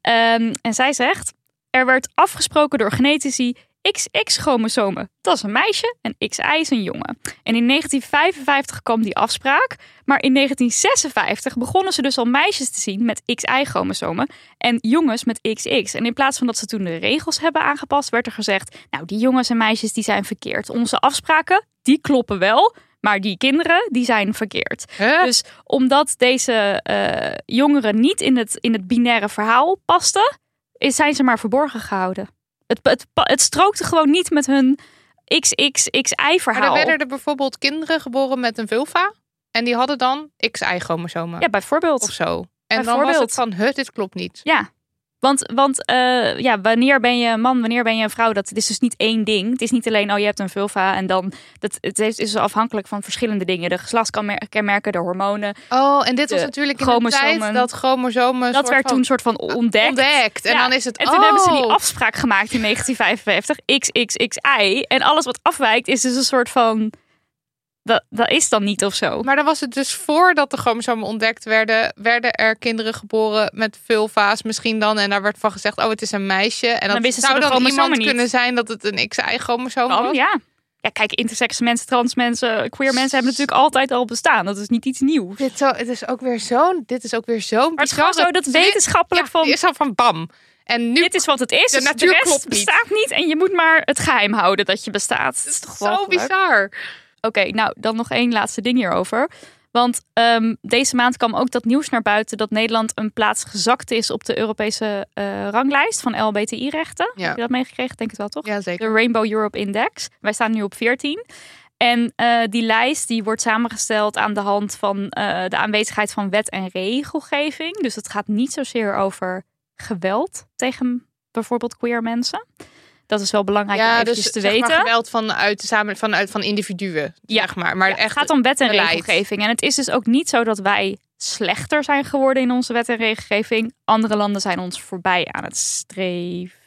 Ehm, en zij zegt, er werd afgesproken door genetici... XX-chromosomen, dat is een meisje en XY is een jongen. En in 1955 kwam die afspraak. Maar in 1956 begonnen ze dus al meisjes te zien met XY-chromosomen en jongens met XX. En in plaats van dat ze toen de regels hebben aangepast, werd er gezegd: Nou, die jongens en meisjes die zijn verkeerd. Onze afspraken, die kloppen wel, maar die kinderen, die zijn verkeerd. Huh? Dus omdat deze eh, jongeren niet in het, in het binaire verhaal pasten, zijn ze maar verborgen gehouden. Het, het, het strookte gewoon niet met hun maar verhaal. er werden er bijvoorbeeld kinderen geboren met een vulva. En die hadden dan XY-chromosomen. Ja, bijvoorbeeld. Of zo. En dan was het van, huh, dit klopt niet. Ja. Want, want eh, ja, wanneer ben je een man, wanneer ben je een vrouw? Dat is dus niet één ding. Het is niet alleen, oh, je hebt een vulva en dan... Dat, het is is afhankelijk van verschillende dingen. De geslachtskenmerken, de hormonen. Oh, en dit was natuurlijk in de tijd dat chromosomen... Dat werd toen een soort van ontdekt. ontdekt. En Ja. dan is het, En toen hebben ze die oh. afspraak gemaakt in 1955. XXXI. En alles wat afwijkt is dus een soort van... Dat, dat is dan niet of zo. Maar dan was het dus voordat de chromosomen ontdekt werden, werden er kinderen geboren met vulva's misschien dan. En daar werd van gezegd, oh het is een meisje. En Dan dan wisten ze zou dan iemand niet. kunnen zijn dat het een XY-chromosoom Dan, was. ja. Ja, kijk, intersex mensen, trans mensen, queer mensen hebben natuurlijk altijd al bestaan. Dat is niet iets nieuws. Dit, zo, het is ook weer zo'n, dit is ook weer zo'n Maar het is gewoon zo dat wetenschappelijk ja, van... is al van bam. En nu Dit is wat het is. De dus natuur rest klopt niet. bestaat niet. En je moet maar het geheim houden dat je bestaat. Dat is toch wel zo bizar. Oké, nou dan nog één laatste ding hierover. Want ehm, deze maand kwam ook dat nieuws naar buiten dat Nederland een plaats gezakt is op de Europese eh, ranglijst van LBTI-rechten. Ja. Heb je dat meegekregen? Denk het wel, toch? Ja, zeker. De Rainbow Europe Index. Wij staan nu op 14. En eh, die lijst die wordt samengesteld aan de hand van eh, de aanwezigheid van wet en regelgeving. Dus het gaat niet zozeer over geweld tegen bijvoorbeeld queer mensen. Dat is wel belangrijk om Ja, eventjes dus te zeg weten. maar geweld vanuit samen vanuit van individuen, Ja. zeg maar. Maar Ja, echt het gaat om wet en beleid. regelgeving. En het is dus ook niet zo dat wij slechter zijn geworden in onze wet en regelgeving. Andere landen zijn ons voorbij aan het streven.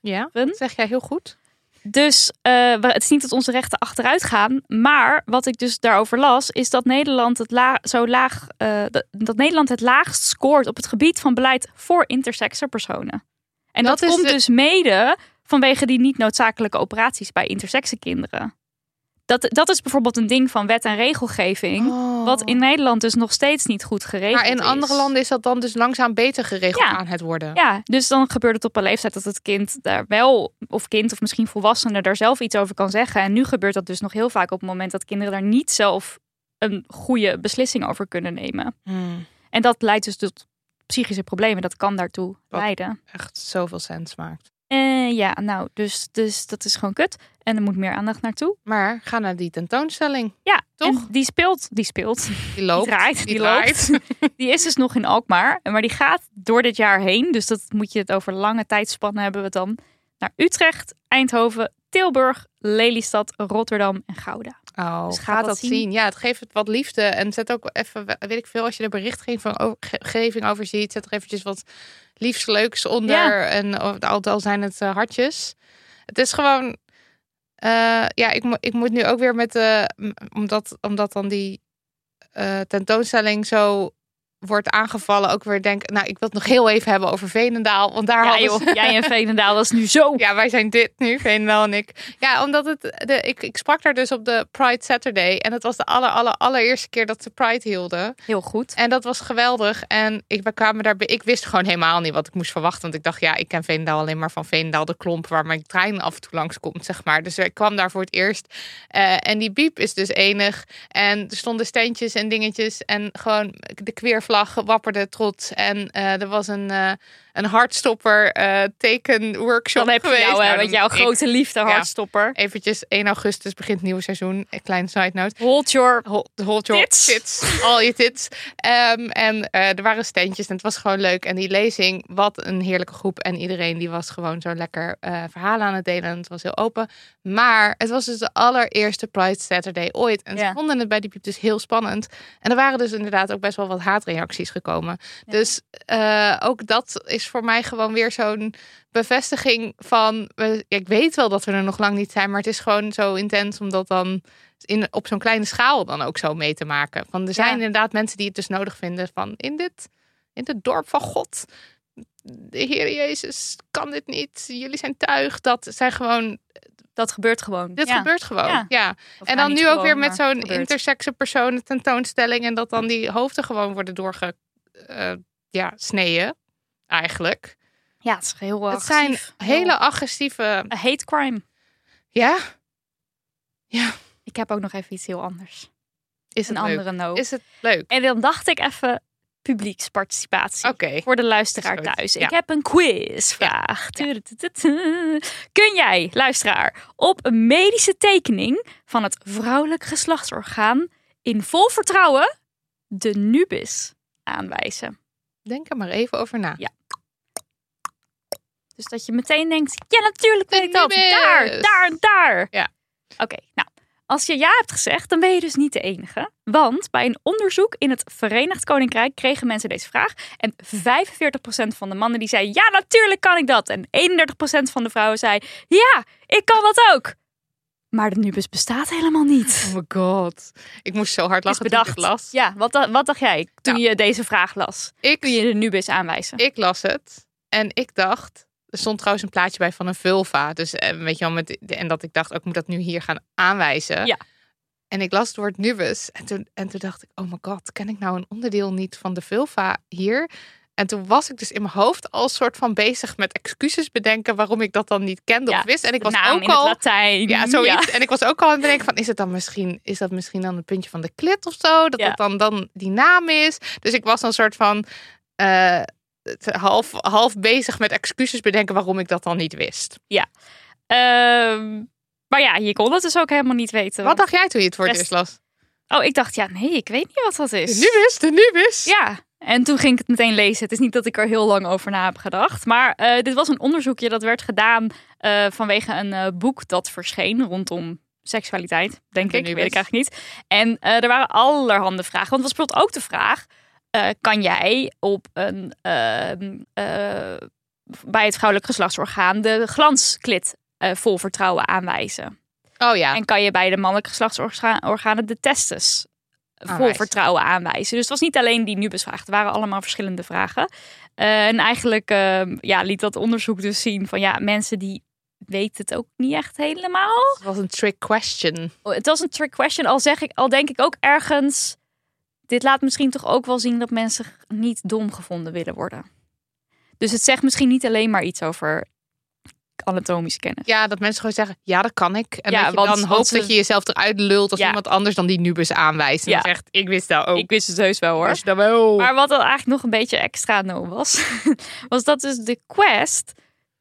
Ja, dat zeg jij heel goed. Dus eh, het is niet dat onze rechten achteruit gaan. Maar wat ik dus daarover las, is dat Nederland het, la zo laag, eh, dat, dat Nederland het laagst scoort op het gebied van beleid voor intersexe personen. En dat, komt de- dus mede vanwege die niet noodzakelijke operaties bij intersexe kinderen. Dat, dat is bijvoorbeeld een ding van wet en regelgeving. Wat in Nederland dus nog steeds niet goed geregeld Oh. maar in is. andere landen is dat dan dus langzaam beter geregeld Ja. aan het worden. Ja, dus dan gebeurt het op een leeftijd dat het kind daar wel, of kind of misschien volwassene, daar zelf iets over kan zeggen. En nu gebeurt dat dus nog heel vaak op het moment dat kinderen daar niet zelf een goede beslissing over kunnen nemen. Hmm, En dat leidt dus tot psychische problemen. Dat kan daartoe Wat? leiden. echt zoveel sens maakt. Eh, ja, nou, dus, dus dat is gewoon kut. En er moet meer aandacht naartoe. Maar ga naar die tentoonstelling. Ja, Toch? en die speelt, die speelt, Die loopt. die draait, die, loopt. Die is dus nog in Alkmaar. Maar die gaat door dit jaar heen. Dus dat moet je het over lange tijdspannen hebben we het dan. Naar Utrecht, Eindhoven, Tilburg, Lelystad, Rotterdam en Gouda. Oh, Dus ga gaat dat zien. zien. Ja, het geeft het wat liefde. En zet ook even, weet ik veel, als je er berichtgeving over, ziet, zet er eventjes wat liefs leuks onder. Ja. En al, al zijn het eh, hartjes. Het is gewoon, eh, ja, ik, mo- ik moet nu ook weer met de, omdat, omdat dan die eh, tentoonstelling zo wordt aangevallen, ook weer denk, nou, ik wil het nog heel even hebben over Veenendaal. Want daar Ja, hadden joh, ze- jij en Veenendaal, dat is nu zo. Ja, wij zijn dit nu, Veenendaal en ik. Ja, omdat het, de, ik, ik sprak daar dus op de Pride Saturday. En het was de aller, aller, allereerste keer dat ze Pride hielden. Heel goed. En dat was geweldig. En ik, we kwamen daar, ik wist gewoon helemaal niet wat ik moest verwachten. Want ik dacht, ja, ik ken Veenendaal alleen maar van Veenendaal de klomp... waar mijn trein af en toe langs komt, zeg maar. Dus ik kwam daar voor het eerst. Eh, en die biep is dus enig. En er stonden steentjes en dingetjes. En gewoon de queervlag wapperde trots. En eh, er was een, eh een hartstopper eh tekenworkshop Dan heb geweest. jou, Nou, met jouw ik- grote liefde hartstopper. Eventjes, 1 augustus begint het nieuwe seizoen. Een kleine side note. Hold your... Hold, hold your Tits. tits. Al je tits. Ehm, en eh, er waren steentjes en het was gewoon leuk. En die lezing, wat een heerlijke groep. En iedereen die was gewoon zo lekker eh, verhalen aan het delen. En het was heel open. Maar het was dus de allereerste Pride Saturday ooit. En Ja. ze vonden het bij die piep dus heel spannend. En er waren dus inderdaad ook best wel wat haatreacties gekomen. Dus eh, ook dat is voor mij gewoon weer zo'n bevestiging van... Ik weet wel dat we er nog lang niet zijn. Maar het is gewoon zo intens omdat dan in, op zo'n kleine schaal dan ook zo mee te maken. Van er zijn Ja. inderdaad mensen die het dus nodig vinden van in dit, in dit dorp van God. De Heer Jezus kan dit niet. Jullie zijn tuig. Dat zijn gewoon. Dat gebeurt gewoon. Dit Ja. gebeurt gewoon. Ja. En nou, dan nu ook weer met zo'n intersexe personen tentoonstelling. En dat dan die hoofden gewoon worden doorge eh, ja. Eigenlijk. Ja, het is heel Het zijn hele agressieve. Een hate crime. Ja, Ik heb ook nog even iets heel anders. is Een het leuk? andere noot. Is het leuk? En dan dacht ik even publieksparticipatie. Voor de luisteraar thuis. ja. Ik heb een quizvraag. Kun jij, luisteraar, op een medische tekening van het vrouwelijk geslachtsorgaan in vol vertrouwen de nubis aanwijzen? Denk er maar even over na. Dus dat je meteen denkt, ja natuurlijk weet ik dat. Daar, daar en daar. Ja. Oké, nou. Als je ja hebt gezegd, dan ben je dus niet de enige. Want bij een onderzoek in het Verenigd Koninkrijk kregen mensen deze vraag. En 45% van de mannen die zei, ja natuurlijk kan ik dat. En 31% van de vrouwen zei, ja, ik kan dat ook. Maar de nubis bestaat helemaal niet. Oh my god. Ik moest zo hard lachen toen ik bedacht. het las. Ja, wat, wat dacht jij toen Nou. je deze vraag las? Ik, Kun je de nubis aanwijzen? ik las het en ik dacht... Er stond trouwens een plaatje bij van een vulva. Dus eh, weet je wel, met, de- en dat ik dacht, ook ik moet dat nu hier gaan aanwijzen. Ja. En ik las het woord nubus. En toen, en toen dacht ik, oh my god, ken ik nou een onderdeel niet van de vulva hier? En toen was ik dus in mijn hoofd al soort van bezig met excuses bedenken waarom ik dat dan niet kende Ja, of wist. En ik was ook in het al Latijn. Ja, zoiets. En ik was ook al aan het bedenken van, is het dan misschien, is dat misschien dan een puntje van de klit of zo? Dat Ja. het dan, dan die naam is. Dus ik was dan een soort van eh, het- half, half bezig met excuses bedenken waarom ik dat dan niet wist. Ehm, maar ja, je kon het dus ook helemaal niet weten. Wat dacht jij toen je het voor het eerst las? Oh, ik dacht, ja, nee, ik weet niet wat dat De is. nubis, de nubis. Ja, en toen ging ik het meteen lezen. Het is niet dat ik er heel lang over na heb gedacht. Maar eh, dit was een onderzoekje dat werd gedaan eh, vanwege een eh, boek dat verscheen rondom seksualiteit, denk De ik. Weet ik eigenlijk niet. En er waren allerhande vragen. Want het was bijvoorbeeld ook de vraag... eh, kan jij op een, ehm, eh, bij het vrouwelijk geslachtsorgaan de glansklit eh, vol vertrouwen aanwijzen? Oh ja. En kan je bij de mannelijke geslachtsorganen de testes vol vertrouwen aanwijzen. Dus het was niet alleen die nubisvraag. Het waren allemaal verschillende vragen. En eigenlijk eh, ja, liet dat onderzoek dus zien van ja, mensen die weten het ook niet echt helemaal. Het was een trick question. Het was een trick question. Al, zeg ik, al denk ik ook ergens. Dit laat misschien toch ook wel zien dat mensen niet dom gevonden willen worden. Dus het zegt misschien niet alleen maar iets over anatomische kennis. Ja, dat mensen gewoon zeggen, ja, dat kan ik. En Ja, dat je want- dan hoopt ze- dat je jezelf eruit lult als Ja. iemand anders dan die nubis aanwijst. En Ja. zegt, ik wist dat ook. Ik wist het heus wel hoor. wist dat wel. Maar wat dan eigenlijk nog een beetje extra no was, was dat dus de Quest,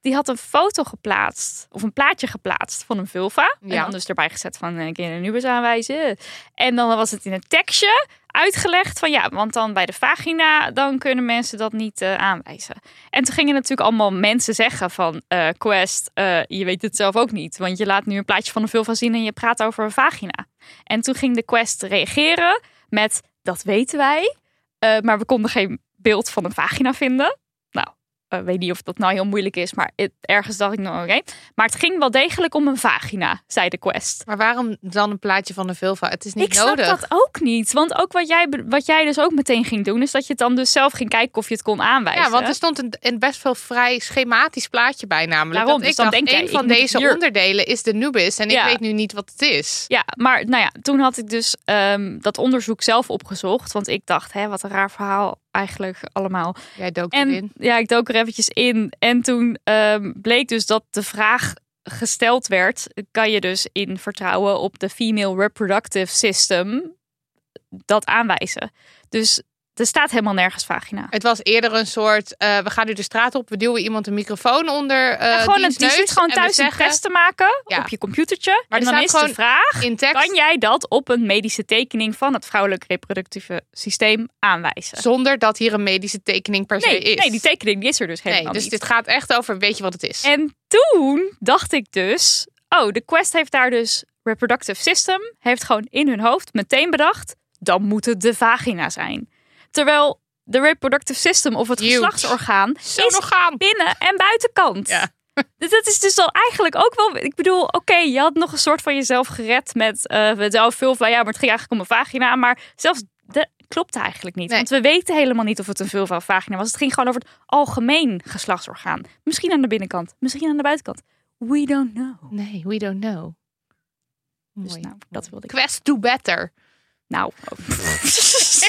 die had een foto geplaatst, of een plaatje geplaatst van een vulva. En dan dus erbij gezet van, eh, kun je een aanwijzen? En dan was het in een tekstje uitgelegd van, ja, want dan bij de vagina, dan kunnen mensen dat niet eh, aanwijzen. En toen gingen natuurlijk allemaal mensen zeggen van, eh, Quest, je weet het zelf ook niet. Want je laat nu een plaatje van een vulva zien en je praat over een vagina. En toen ging de Quest reageren met, dat weten wij. Maar we konden geen beeld van een vagina vinden. Eh, weet niet of dat nou heel moeilijk is, maar het, ergens dacht ik nou oké. Maar het ging wel degelijk om een vagina, zei de quest. Maar waarom dan een plaatje van de vulva? Het is niet ik snap nodig. dat ook niet. Want ook wat jij, wat jij dus ook meteen ging doen, is dat je het dan dus zelf ging kijken of je het kon aanwijzen. Ja, want er stond een, een best wel vrij schematisch plaatje bij namelijk. Daarom, dat dus ik dan dacht, denk een van deze hier- onderdelen is de nubis. En Ja. ik weet nu niet wat het is. Ja, maar nou ja, toen had ik dus ehm, dat onderzoek zelf opgezocht. Want ik dacht, hè, wat een raar verhaal eigenlijk allemaal. Jij dook En erin. ja, ik dook er eventjes in. En toen ehm, bleek dus dat de vraag gesteld werd: kan je dus in vertrouwen op de female reproductive system dat aanwijzen? Dus er staat helemaal nergens vagina. Het was eerder een soort, eh, we gaan nu de straat op, we duwen iemand een microfoon onder Ja, gewoon een, die zit gewoon thuis een test te maken Ja. op je computertje. Maar en dan is de vraag: in tekst, kan jij dat op een medische tekening van het vrouwelijk reproductieve systeem aanwijzen? zonder dat hier een medische tekening per se Nee, is. nee, die tekening die is er dus Nee, helemaal dus niet. dit gaat echt over, weet je wat het is? En toen dacht ik dus, oh, de Quest heeft daar dus reproductive system, heeft gewoon in hun hoofd meteen bedacht, dan moet het de vagina zijn. Terwijl de reproductive system of het Huge. geslachtsorgaan is nog gaan. binnen- en buitenkant. Ja. Dus dat is dus dan eigenlijk ook wel. Ik bedoel, oké, je had nog een soort van jezelf gered met eh we zelf veel van ja, maar het ging eigenlijk om een vagina. Maar zelfs dat klopt eigenlijk niet. Nee. Want we weten helemaal niet of het een vulva of vagina was. Het ging gewoon over het algemeen geslachtsorgaan. Misschien aan de binnenkant, misschien aan de buitenkant. We don't know. Nee, we don't know. Dus Mooi. nou, dat wilde ik. Quest do better. Nou.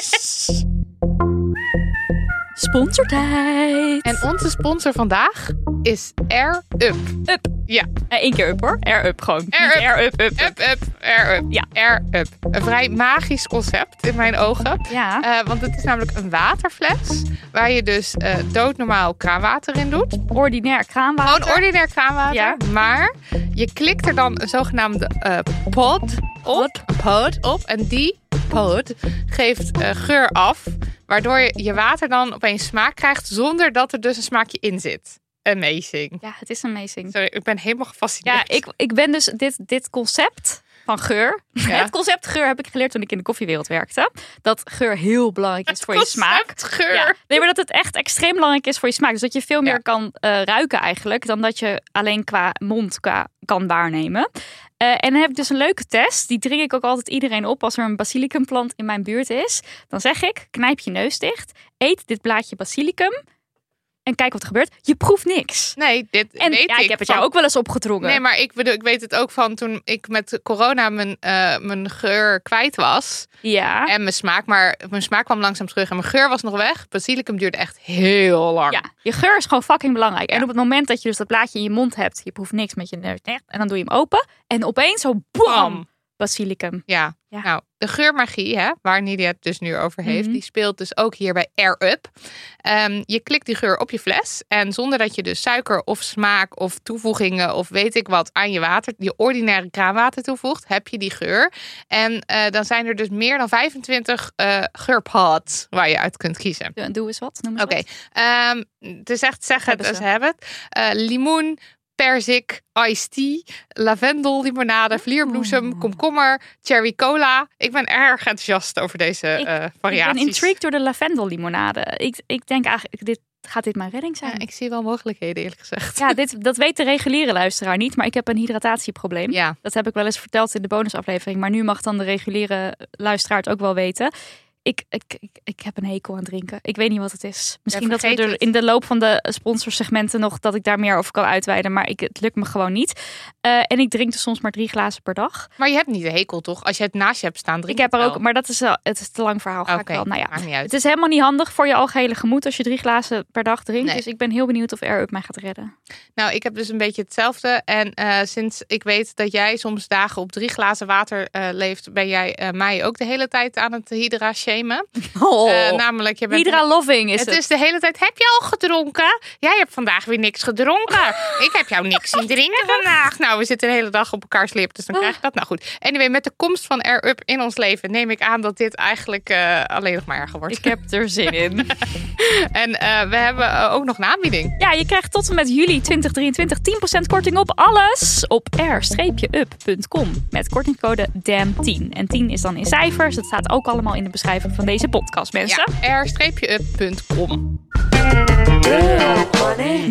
Sponsortijd. En onze sponsor vandaag is Air Up. Up. Ja. Eén keer up hoor. Air up gewoon. Air up. Air up, up, up. Up, up, Air Up. Ja. Air Up. Een vrij magisch concept in mijn ogen. Ja. Eh, want het is namelijk een waterfles waar je dus eh, doodnormaal kraanwater in doet. Ordinair kraanwater. Gewoon ordinair kraanwater. Ja. Maar je klikt er dan een zogenaamde eh pod op. Pod op. En die pod geeft eh, geur af. Waardoor je, je water dan opeens smaak krijgt zonder dat er dus een smaakje in zit. Amazing. Ja, het is amazing. Sorry, ik ben helemaal gefascineerd. Ja, ik, ik ben dus dit, dit concept van geur. Ja. Het concept geur heb ik geleerd toen ik in de koffiewereld werkte. Dat geur heel belangrijk is voor je smaak. Conceptgeur. Ja, nee, maar dat het echt extreem belangrijk is voor je smaak. Dus dat je veel meer Ja. kan eh, ruiken eigenlijk dan dat je alleen qua mond qua, kan waarnemen. Eh, en dan heb ik dus een leuke test. Die dring ik ook altijd iedereen op als er een basilicumplant in mijn buurt is. Dan zeg ik, knijp je neus dicht, eet dit blaadje basilicum en kijk wat er gebeurt. Je proeft niks. Nee, dit En weet ja, ik heb het van- jou ook wel eens opgedrongen. Nee, maar ik, bedoel, ik weet het ook van toen ik met corona mijn, eh, mijn geur kwijt was. Ja. En mijn smaak, maar mijn smaak kwam langzaam terug en mijn geur was nog weg. Basilicum duurde echt heel lang. Ja, je geur is gewoon fucking belangrijk. En op het moment dat je dus dat blaadje in je mond hebt, je proeft niks met je neus en dan doe je hem open. En opeens zo bam, Bam. basilicum. Ja. Ja. nou, de geurmagie, hè, waar Nidia het dus nu over heeft, Mhm. die speelt dus ook hier bij Air Up. Ehm, je klikt die geur op je fles en zonder dat je dus suiker of smaak of toevoegingen of weet ik wat aan je water, je ordinaire kraanwater toevoegt, heb je die geur. En eh, dan zijn er dus meer dan 25 eh geurpods waar je uit kunt kiezen. Doe, doe eens wat. Noem eens Oké, ehm, het is echt zeggen het ze. ze hebben het. Eh, limoen, perzik, iced tea, lavendel, limonade, vlierbloesem, Oeh. komkommer, cherry cola. Ik ben erg enthousiast over deze Ik- eh Ik variaties. ben intrigued door de lavendellimonade. Ik, ik denk eigenlijk, dit, gaat dit mijn redding zijn? Ja, ik zie wel mogelijkheden eerlijk gezegd. Ja, dit, dat weet de reguliere luisteraar niet, maar ik heb een hydratatieprobleem. Ja. Dat heb ik wel eens verteld in de bonusaflevering, maar nu mag dan de reguliere luisteraar het ook wel weten. Ik, ik, ik, ik heb een hekel aan drinken. Ik weet niet wat het is. Misschien dat we er in de loop van de sponsorsegmenten nog dat ik daar meer over kan uitweiden, maar ik, het lukt me gewoon niet. Eh, en ik drink dus soms maar drie glazen per dag. Maar je hebt niet de hekel toch? Als je het naast je hebt staan, drink ik heb er ook, maar dat is wel, het is te lang verhaal. Ga Oké, ik wel. Nou ja, maakt niet uit. het is helemaal niet handig voor je algehele gemoed als je drie glazen per dag drinkt. Nee. Dus ik ben heel benieuwd of Air Up mij gaat redden. Nou, ik heb dus een beetje hetzelfde. En eh, sinds ik weet dat jij soms dagen op drie glazen water eh, leeft, ben jij mij ook de hele tijd aan het hydra shamen. Eh, namelijk, je bent Hydra loving is het het. is de hele tijd, heb je al gedronken? Jij hebt vandaag weer niks gedronken. Ik heb jou niks zien drinken vandaag. Nou, we zitten de hele dag op elkaars lip, dus dan krijg je dat. Nou goed. Anyway, met de komst van Air Up in ons leven neem ik aan dat dit eigenlijk eh, alleen nog maar erger wordt. Ik heb er zin in. En eh, we hebben eh, ook nog een aanbieding. Ja, je krijgt tot en met juli 2023 10% korting op alles op r-up.com met kortingscode DAM10. En 10 is dan in cijfers. Het staat ook allemaal in de beschrijving van deze podcast, mensen. Ja, r-up.com.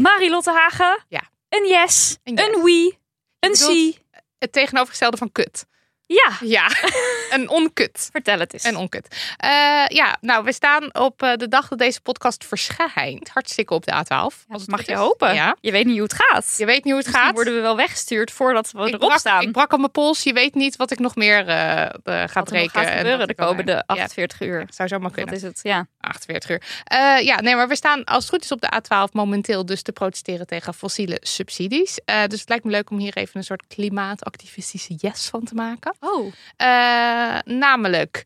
Marilotte Hagen. Ja. Een yes. Een yes. Een. Een zie. Het tegenovergestelde van kut. Ja, Ja, een onkut. vertel het eens. En onkut. Eh, ja, nou, we staan op eh, de dag dat deze podcast verschijnt. Hartstikke op de A12. Ja, als dat het mag je is. hopen. Ja. Je weet niet hoe het gaat. Je weet niet hoe het Misschien gaat. worden we wel weggestuurd voordat we ik, erop brak, staan. ik brak aan mijn pols. Je weet niet wat ik nog meer eh, ga breken. gaat en gebeuren de komende Ja, 48 uur. zou kunnen. is het? Ja. 48 uur. Ja, nee, maar we staan als het goed is op de A12 momenteel dus te protesteren tegen fossiele subsidies. Dus het lijkt me leuk om hier even een soort klimaatactivistische yes van te maken. Oh. Eh, namelijk,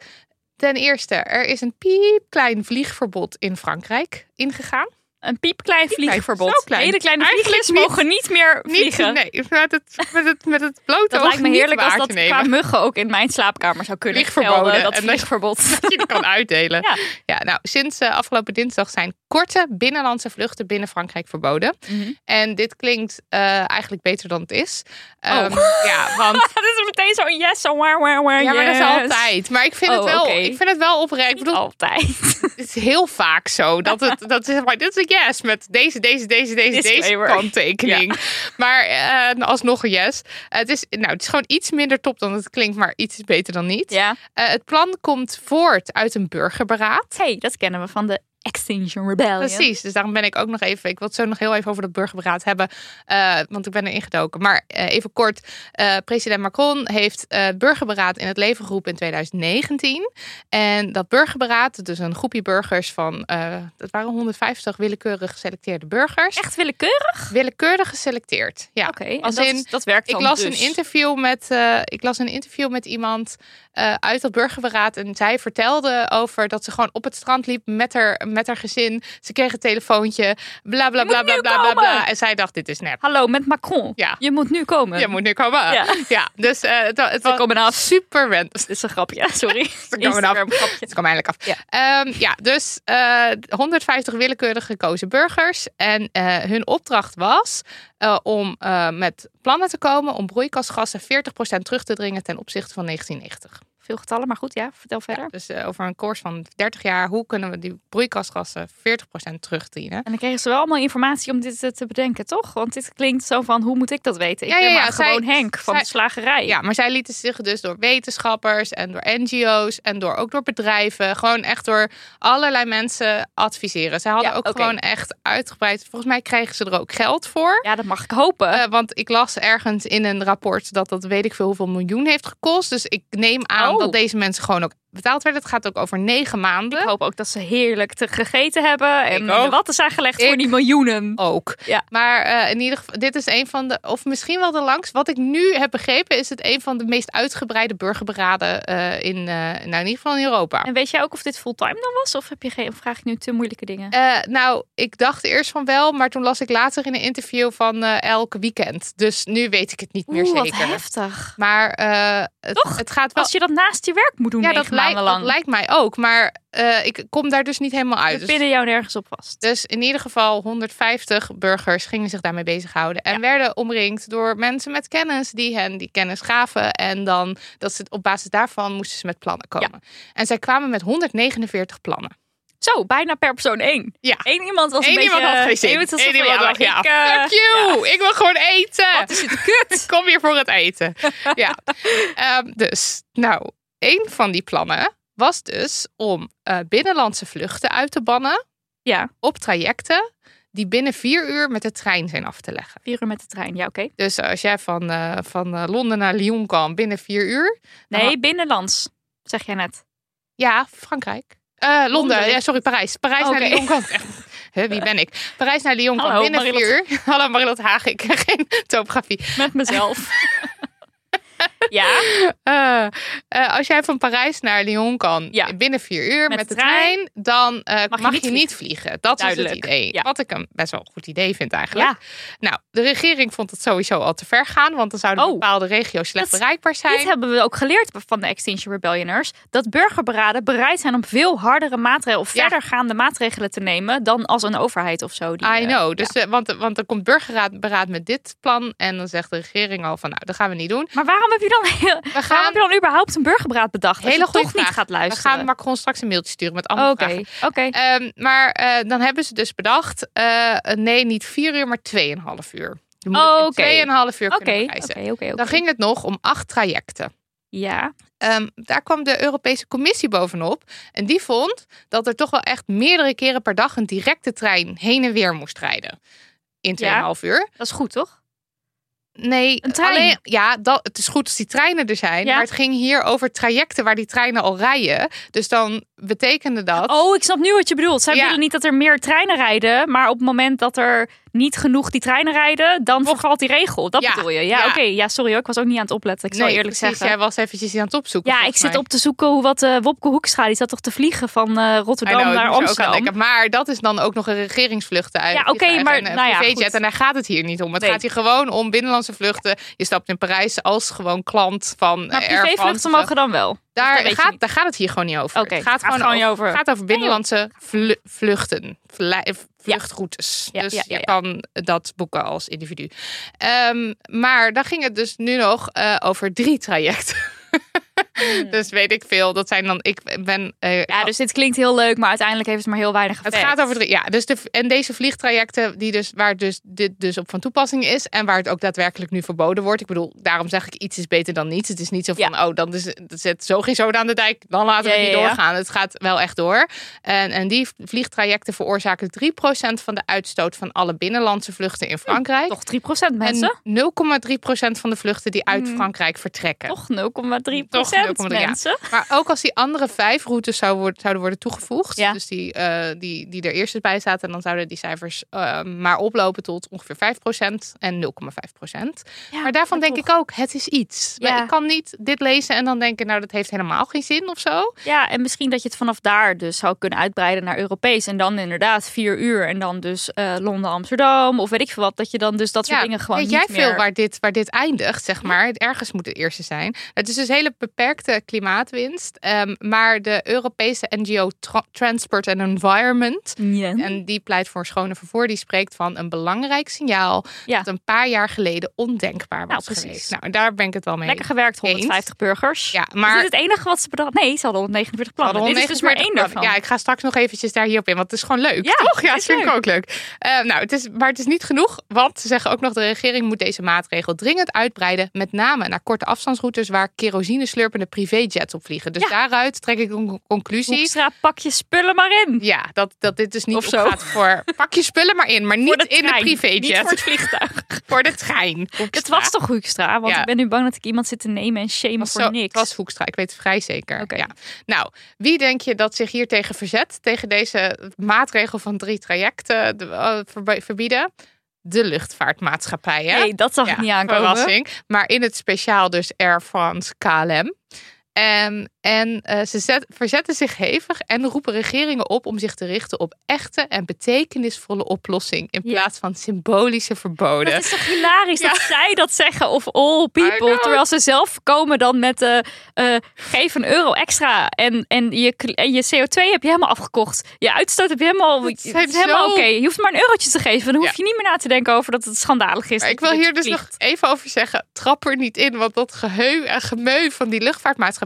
ten eerste, er is een piepklein vliegverbod in Frankrijk ingegaan. Een piepklein vliegverbod. zo klein. Hele kleine vliegjes niet- mogen niet meer Niet, vliegen. nee, met het, met het, met het blote Dat oog lijkt me niet heerlijk als dat qua muggen ook in mijn slaapkamer zou kunnen Vliegverboden. gelden, Dat vliegverbod. dat je het kan uitdelen. Ja. Ja. nou, sinds eh, afgelopen dinsdag zijn korte binnenlandse vluchten binnen Frankrijk verboden. Mhm. En dit klinkt eh, eigenlijk beter dan het is. Oh. Ehm, ja, want Dat is meteen zo'n yes, zo waar, waar, waar, ja, maar dat is altijd. Maar ik vind, Oh, het, wel, oké. ik vind het wel oprecht. Ik Niet bedoel, altijd. het is heel vaak zo dat het dat is maar dit is een yes met deze deze deze deze deze kanttekening. Maar eh, alsnog een yes. Het is nou het is gewoon iets minder top dan het klinkt, maar iets beter dan niet. Ja. Eh, het plan komt voort uit een burgerberaad. Hey, dat kennen we van de Extinction Rebellion. Precies, dus daarom ben ik ook nog even. Ik wil het zo nog heel even over dat burgerberaad hebben, eh, want ik ben erin gedoken. Maar eh, even kort: eh, president Macron heeft het burgerberaad in het leven geroepen in 2019. En dat burgerberaad, dus een groepje burgers van, dat waren 150 willekeurig geselecteerde burgers. Echt willekeurig? Willekeurig geselecteerd. Ja. Oké, Als dat, in, dat werkt ik dan las, dus. een interview met, ik las een interview met iemand uit dat burgerberaad. En zij vertelde over dat ze gewoon op het strand liep met haar, met haar gezin. Ze kreeg een telefoontje. Bla bla bla bla bla bla, bla. En zij dacht: dit is nep. Hallo, met Macron. Ja. Je moet nu komen. Je moet nu komen. Ja. Ja, dus eh, het, het Ze was komen af. super random. Dit is een grapje, sorry. komen af. Het kwam eindelijk af. Ja. Ja dus eh 150 willekeurig gekozen burgers. En eh, hun opdracht was eh, om eh, met plannen te komen om broeikasgassen 40% terug te dringen ten opzichte van 1990. Veel getallen, maar goed, ja. Vertel verder. Dus eh, over een koers van 30 jaar, hoe kunnen we die broeikasgassen 40% terugdringen? En dan kregen ze wel allemaal informatie om dit eh, te bedenken, toch? Want dit klinkt zo van, hoe moet ik dat weten? Ik Ja, ben ja, maar ja, zij- gewoon Henk van zij- de slagerij. Ja, maar zij lieten zich dus door wetenschappers en door NGO's en door, ook door bedrijven, gewoon echt door allerlei mensen adviseren. Zij hadden Ja, ook gewoon echt uitgebreid, volgens mij kregen ze er ook geld voor. Ja, dat mag ik hopen. Eh, want ik las ergens in een rapport dat dat weet ik veel hoeveel miljoen heeft gekost. Dus ik neem aan Oh. Dat deze mensen gewoon ook betaald werden. Het gaat ook over negen maanden. ik hoop ook dat ze heerlijk te gegeten hebben. En wat is aangelegd voor die miljoenen. Ook. Ja. Maar eh, in ieder geval, dit is een van de, of misschien wel de langst. Wat ik nu heb begrepen, is het een van de meest uitgebreide burgerberaden eh, in, eh, nou, in ieder geval in Europa. En weet jij ook of dit fulltime dan was? Of heb je geen, vraag ik nu te moeilijke dingen? Nou, ik dacht eerst van wel, maar toen las ik later in een interview van elk weekend. Dus nu weet ik het niet meer Oeh, wat zeker. heftig. Maar het, Toch? het gaat wel. Als je dat naast je werk moet doen ja, dat dat lijkt mij ook. Maar eh, ik kom daar dus niet helemaal uit. We Dus, pinnen jou nergens op vast. dus in ieder geval 150 burgers gingen zich daarmee bezighouden. En werden omringd door mensen met kennis die hen die kennis gaven. En dan dat ze op basis daarvan moesten ze met plannen komen. En zij kwamen met 149 plannen. Zo, bijna per persoon één. Ja. Eén iemand was een Eén beetje... iemand had geen zin. Eén iemand Eén iemand ja, eh, fuck you! Ik wil gewoon eten! Wat is het kut? Kom hier voor het eten. ja. Ehm, dus, nou, een van die plannen was dus om eh, binnenlandse vluchten uit te bannen Ja, op trajecten die binnen vier uur met de trein zijn af te leggen. vier uur met de trein. Ja, oké. Dus als jij van, eh, van eh, Londen naar Lyon kan binnen vier uur. Nee, binnenlands, zeg jij net. Ja, Frankrijk. Londen. Londen. Ja, sorry, Parijs. Parijs naar Lyon kan. Huh, wie ben ik? Parijs naar Lyon kan Hallo, binnen Marilotte. vier uur. Hallo Marilotte Hagen, ik geen topografie. Met mezelf. ja, Eh, eh, als jij van Parijs naar Lyon kan Ja. binnen vier uur met, Met de trein, trein, dan eh, mag, je je, niet niet, vliegen. Dat is het idee. ja. Wat ik een best wel een goed idee vind eigenlijk. ja. Nou, de regering vond het sowieso al te ver gaan, want dan zouden Oh. bepaalde regio's slecht Dat- bereikbaar zijn. Dit hebben we ook geleerd van de Extinction Rebellioners. Dat burgerberaden bereid zijn om veel hardere maatregelen of verdergaande maatregelen te nemen dan als een overheid of zo. Die, I know. Dus, want, want er komt burgerraad beraad met dit plan en dan zegt de regering al van, nou, dat gaan we niet doen. Maar waarom heb je dan, We waarom gaan, heb je dan überhaupt een burgerbraad bedacht? Als Hele je toch niet gaat we luisteren. gaan Macron straks een mailtje sturen met allemaal Oké, oké. Ehm, maar eh, dan hebben ze dus bedacht, eh, nee, niet vier uur, maar tweeënhalf uur. Je moet in Oké. tweeënhalf uur Oké, kunnen oké, reizen. oké. oké. Dan ging het nog om acht trajecten. Ja, Ehm, daar kwam de Europese Commissie bovenop. En die vond dat er toch wel echt meerdere keren per dag een directe trein heen en weer moest rijden. In 2,5 uur. dat is goed, toch? Nee, Een trein? Alleen, ja, dat, het is goed als die treinen er zijn. Ja. Maar het ging hier over trajecten waar die treinen al rijden. Dus dan betekende dat. Oh, ik snap nu wat je bedoelt. Zij Ja. willen niet dat er meer treinen rijden, maar op het moment dat er niet genoeg die treinen rijden, dan vervalt die regel. Dat Ja, bedoel je? Ja, ja. oké. Ja, sorry hoor, ik was ook niet aan het opletten. Ik zal nee, eerlijk precies, zeggen. Jij was eventjes aan het opzoeken. Ja, ik zit mij. op te zoeken hoe wat eh, Wopke Hoekstra, die zat toch te vliegen van eh, Rotterdam know, naar er Amsterdam. denken. Maar dat is dan ook nog een regeringsvluchten uit. Ja, oké, maar en een nou ja. En daar gaat het hier niet om. Het Nee. gaat hier gewoon om binnenlandse vluchten. Je stapt in Parijs als gewoon klant van Maar eh, France privévluchten mogen dan wel. Daar, gaat, daar gaat het hier gewoon niet over. Het gaat gewoon, gewoon over, over. gaat over binnenlandse vlu- vluchten. Vluchtroutes. Ja, dus je kan dat boeken als individu. Ehm, maar dan ging het dus nu nog eh, over drie trajecten. dus weet ik veel. Dat zijn dan... Ik ben... eh, Ja, dus dit klinkt heel leuk, maar uiteindelijk heeft het maar heel weinig het effect. gaat over drie. Ja, dus de, en deze vliegtrajecten die dus, waar dus, dit dus op van toepassing is. En waar het ook daadwerkelijk nu verboden wordt. Ik bedoel, daarom zeg ik iets is beter dan niets. Het is niet zo van, oh, dan is, het zet zo geen zoden aan de dijk. Dan laten we Ja, het niet ja, doorgaan. Het gaat wel echt door. En, en die vliegtrajecten veroorzaken 3% van de uitstoot van alle binnenlandse vluchten in Frankrijk. Toch 3% mensen? En 0,3% van de vluchten die uit Hmm. Frankrijk vertrekken. Toch 0,3% Toch 0,3, ja. mensen. Maar ook als die andere vijf routes zou worden, zouden worden toegevoegd, Ja. dus die, eh, die, die er eerst bij zaten, dan zouden die cijfers eh, maar oplopen tot ongeveer 5% en 0,5%. Ja, maar daarvan denk toch. ik ook, het is iets. Maar Ik kan niet dit lezen en dan denken, nou dat heeft helemaal geen zin of zo. Ja, en misschien dat je het vanaf daar dus zou kunnen uitbreiden naar Europees. En dan inderdaad vier uur. En dan dus eh, Londen, Amsterdam of weet ik veel wat. Dat je dan dus dat soort dingen gewoon weet niet jij veel waar dit, waar dit eindigt, zeg maar? Ergens moet het eerste zijn. Het is dus hele beperkte klimaatwinst. ehm, maar de Europese NGO Tra- Transport and Environment... En die pleit voor schone vervoer. Die spreekt van een belangrijk signaal Ja. dat een paar jaar geleden ondenkbaar was precies. geweest. Nou, daar ben ik het wel mee. Lekker gewerkt, Eens. 150 burgers. Ja, Maar... Is dit het enige wat ze bedacht? Nee, ze hadden 149 we plannen. hadden Dit is dus maar 149 één daarvan. Ja, ik ga straks nog eventjes daar hierop in, want het is gewoon leuk. Ja, toch? Ja, dat vind ik ook leuk. Eh, nou, het is, maar het is niet genoeg, want ze zeggen ook nog de regering moet deze maatregel dringend uitbreiden, met name naar korte afstandsroutes waar kerosine slurpende privéjets op vliegen. Dus Ja. daaruit trek ik een conclusie. Hoekstra, pak je spullen maar in. Ja, dat, dat dit dus niet Of zo. opgaat voor pak je spullen maar in, maar niet de in de privéjet. Niet voor het vliegtuig. voor de trein. Het was toch Hoekstra? Want Ja. ik ben nu bang dat ik iemand zit te nemen en shamen was voor zo, niks. Het was Hoekstra, ik weet het vrij zeker. Oké. Ja. Nou, wie denk je dat zich hier tegen verzet? Tegen deze maatregel van drie trajecten eh, verb- verbieden? De luchtvaartmaatschappijen. Nee, dat zag Ja, ik niet aankomen. Verrassing. Maar in het speciaal dus Air France KLM. En, en eh, ze zet- verzetten zich hevig en roepen regeringen op om zich te richten op echte en betekenisvolle oplossing in Ja. plaats van symbolische verboden. Dat is toch hilarisch Ja. dat zij dat zeggen of all people. Terwijl ze zelf komen dan met eh eh, geef een euro extra. En, en, je, en je CO2 heb je helemaal afgekocht. Je uitstoot heb je helemaal, Dat het zijn is helemaal zo- oké. Je hoeft maar een eurotje te geven. Dan hoef Ja. je niet meer na te denken over dat het schandalig is. Ik wil hier dus nog even over zeggen. Trap er niet in, want dat geheu en gemeu van die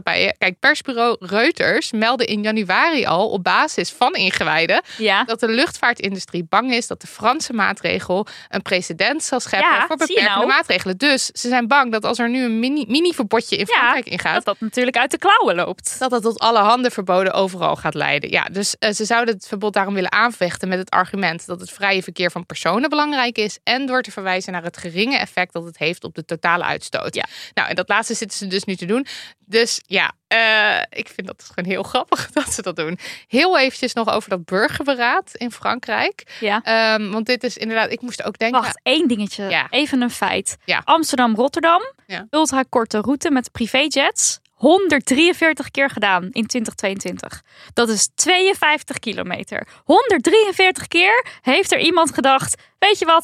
Kijk, persbureau Reuters meldde in januari al op basis van ingewijden Ja. dat de luchtvaartindustrie bang is dat de Franse maatregel een precedent zal scheppen Ja, voor beperkende nou? maatregelen. Dus ze zijn bang dat als er nu een mini, mini-verbodje in Ja, Frankrijk ingaat, Dat dat natuurlijk uit de klauwen loopt. dat dat tot alle handen verboden overal gaat leiden. Ja, dus eh, ze zouden het verbod daarom willen aanvechten met het argument dat het vrije verkeer van personen belangrijk is en door te verwijzen naar het geringe effect dat het heeft op de totale uitstoot. Ja. Nou, en dat laatste zitten ze dus nu te doen. Dus ja, eh, ik vind dat gewoon heel grappig dat ze dat doen. Heel eventjes nog over dat burgerberaad in Frankrijk. Ja. Ehm, want dit is inderdaad, ik moest ook denken. Wacht, één dingetje. Ja. Even een feit. Ja. Amsterdam-Rotterdam. Ja. Ultrakorte route met privéjets. 143 keer gedaan in 2022. Dat is 52 kilometer. 143 keer heeft er iemand gedacht... Weet je wat,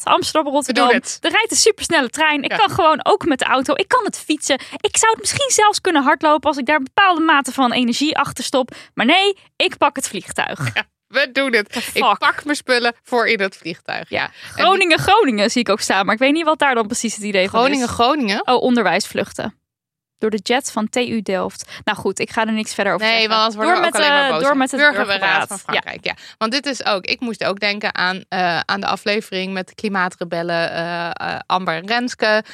doen het. Er rijdt een supersnelle trein. Ik Ja. kan gewoon ook met de auto. Ik kan het fietsen. Ik zou het misschien zelfs kunnen hardlopen... als ik daar een bepaalde mate van energie achter stop. Maar nee, ik pak het vliegtuig. We doen het. Ik pak mijn spullen voor in het vliegtuig. Ja, Groningen, Groningen zie ik ook staan. Maar ik weet niet wat daar dan precies het idee van Groningen, is. Groningen. Oh, onderwijsvluchten. Door de jet van TU Delft. Nou goed, ik ga er niks verder over Nee, zeggen. want door met, maar eh. Door met het burgerberaad van Frankrijk. Ja. want dit is ook. Ik moest ook denken aan, eh, aan de aflevering met de klimaatrebellen eh, Amber en Renske,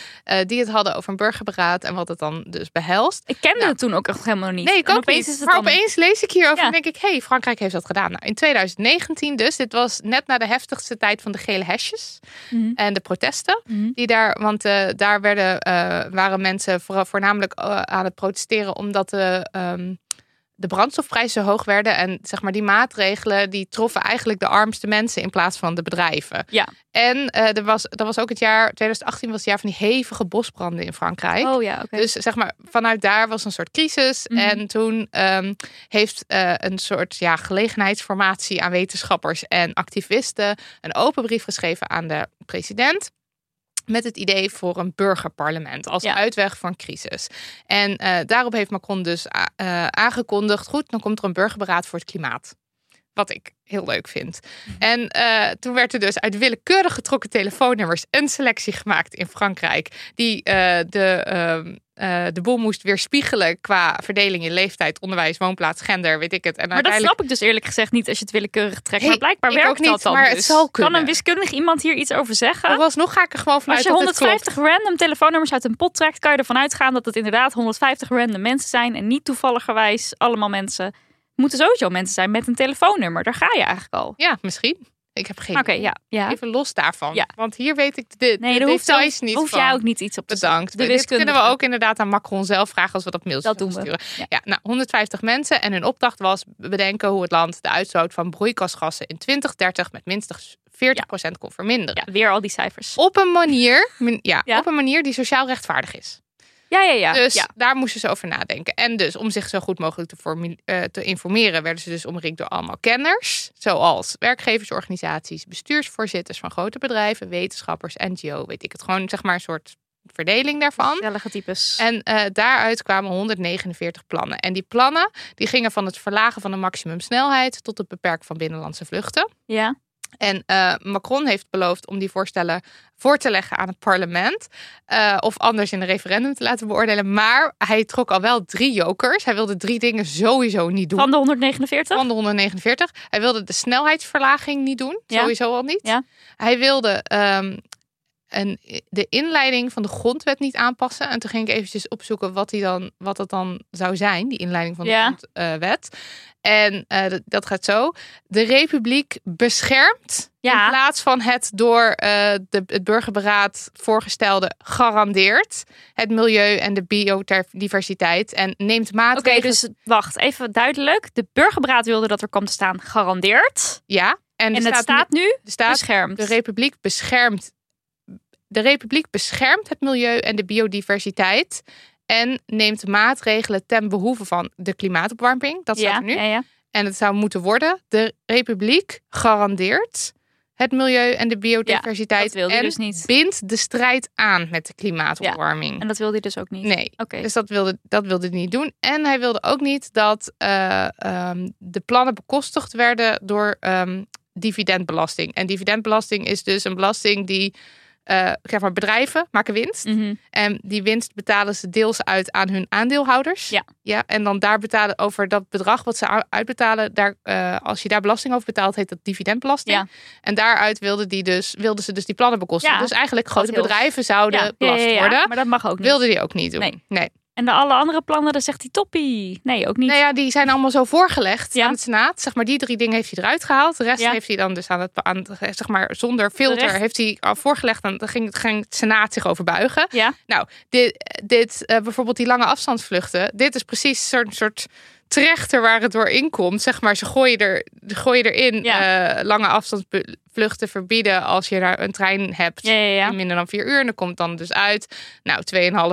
die het hadden over een burgerberaad en wat het dan dus behelst. Ik kende het toen ook echt helemaal niet. Nee, ik ook opeens niet. Maar dan... opeens lees ik hierover Ja. en denk ik, hé, hey, Frankrijk heeft dat gedaan. Nou, in 2019 dus. Dit was net na de heftigste tijd van de gele hesjes Mhm. en de protesten. Mhm. Die daar, want daar werden, waren mensen vooral, voornamelijk eh, aan het protesteren omdat de, ehm, de brandstofprijzen hoog werden. En zeg maar, die maatregelen die troffen eigenlijk de armste mensen in plaats van de bedrijven. Ja. En eh, er was, dat was ook het jaar, 2018 was het jaar van die hevige bosbranden in Frankrijk. Oh ja, oké. Dus zeg maar, vanuit daar was een soort crisis. Mhm. En toen ehm, heeft eh, een soort ja, gelegenheidsformatie aan wetenschappers en activisten een open brief geschreven aan de president. Met het idee voor een burgerparlement als Ja. uitweg een crisis. En eh, daarop heeft Macron dus a- eh, aangekondigd: goed, dan komt er een burgerberaad voor het klimaat. Wat ik heel leuk vind. En eh, toen werd er dus uit willekeurig getrokken telefoonnummers een selectie gemaakt in Frankrijk. Die eh, de, eh, de boel moest weerspiegelen qua verdeling in leeftijd, onderwijs, woonplaats, gender, weet ik het. En maar dat snap ik dus eerlijk gezegd niet als je het willekeurig trekt. Hey, maar blijkbaar werkt ook niet, dat dan maar het dus. zal Kan kunnen. een wiskundig iemand hier iets over zeggen? Alsnog ga ik er gewoon vanuit Als je dat het klopt. 150 random telefoonnummers uit een pot trekt, kan je ervan uitgaan dat het inderdaad 150 random mensen zijn en niet toevalligerwijs allemaal mensen. Moeten sowieso mensen zijn met een telefoonnummer. Daar ga je eigenlijk al. Ja, misschien. Ik heb geen Oké, ja, ja. Even los daarvan. Ja. Want hier weet ik de, Nee, de details niet hoef jij ook niet iets op te. Bedankt. De Dit kunnen we ook inderdaad aan Macron zelf vragen als we dat mailtje Dat doen we. sturen. Ja. Ja. nou, 150 mensen en hun opdracht was bedenken hoe het land de uitstoot van broeikasgassen in 2030 met minstens 40% kon verminderen. Ja, weer al die cijfers. Op een manier, Ja. op een manier die sociaal rechtvaardig is. Ja, ja, ja. Dus ja. daar moesten ze over nadenken. En dus om zich zo goed mogelijk te, eh, te informeren, werden ze dus omringd door allemaal kenners. Zoals werkgeversorganisaties, bestuursvoorzitters van grote bedrijven, wetenschappers, NGO, weet ik het. Gewoon zeg maar een soort verdeling daarvan. Gezellige types. En eh, daaruit kwamen 149 plannen. En die plannen die gingen van het verlagen van de maximumsnelheid tot het beperken van binnenlandse vluchten. ja. En eh, Macron heeft beloofd om die voorstellen voor te leggen aan het parlement. eh, of anders in een referendum te laten beoordelen. Maar hij trok al wel drie jokers. Hij wilde drie dingen sowieso niet doen. Van de 149? Van de 149. Hij wilde de snelheidsverlaging niet doen. Ja. Sowieso al niet. Ja. Hij wilde ehm, een, de inleiding van de grondwet niet aanpassen. En toen ging ik eventjes opzoeken wat, die dan, wat dat dan zou zijn. Die inleiding van de Ja. grondwet. En eh, dat, dat gaat zo. De republiek beschermt Ja. in plaats van het door eh, de, het burgerberaad voorgestelde garandeert het milieu en de biodiversiteit en neemt Oké, maatregelen. dus wacht, even duidelijk. De burgerberaad wilde dat er kwam te staan gegarandeerd. ja, en, En er het staat nu er staat beschermd. de republiek beschermt de republiek beschermt het milieu en de biodiversiteit en neemt maatregelen ten behoeve van de klimaatopwarming. Dat staat er nu. ja, ja. En het zou moeten worden: de republiek garandeert het milieu en de biodiversiteit dat en dus niet. bindt de strijd aan met de klimaatopwarming. En dat wilde hij dus ook niet. Nee. Dus dat wilde, dat wilde hij niet doen. En hij wilde ook niet dat eh, ehm, de plannen bekostigd werden door ehm, dividendbelasting. En dividendbelasting is dus een belasting die. Zeg maar, bedrijven maken winst. Mhm. En die winst betalen ze deels uit aan hun aandeelhouders. Ja. ja en dan daar betalen over dat bedrag wat ze uitbetalen. Daar, eh, als je daar belasting over betaalt, heet dat dividendbelasting. Ja. En daaruit wilden, die dus, wilden ze dus die plannen bekostigen. Ja, Dus eigenlijk grote bedrijven zouden belast ja, ja, worden. Maar dat mag ook niet. Wilde die ook niet doen. Nee. nee. En de alle andere plannen, dan zegt hij toppie. Nee, ook niet. Nou ja, die zijn allemaal zo voorgelegd Ja. aan het Senaat. Zeg maar, die drie dingen heeft hij eruit gehaald. De rest Ja. heeft hij dan dus aan het, aan zeg maar, zonder filter heeft hij al voorgelegd. En daar ging, ging het Senaat zich over buigen. Ja. Nou, dit, dit eh, bijvoorbeeld die lange afstandsvluchten. Dit is precies zo'n soort trechter waar het door inkomt. Zeg maar, ze gooien, er, ze gooien erin Ja. eh, lange afstandsvluchten verbieden als je daar een trein hebt. Ja, ja, ja. In minder dan vier uur. En dan komt dan dus uit. Nou,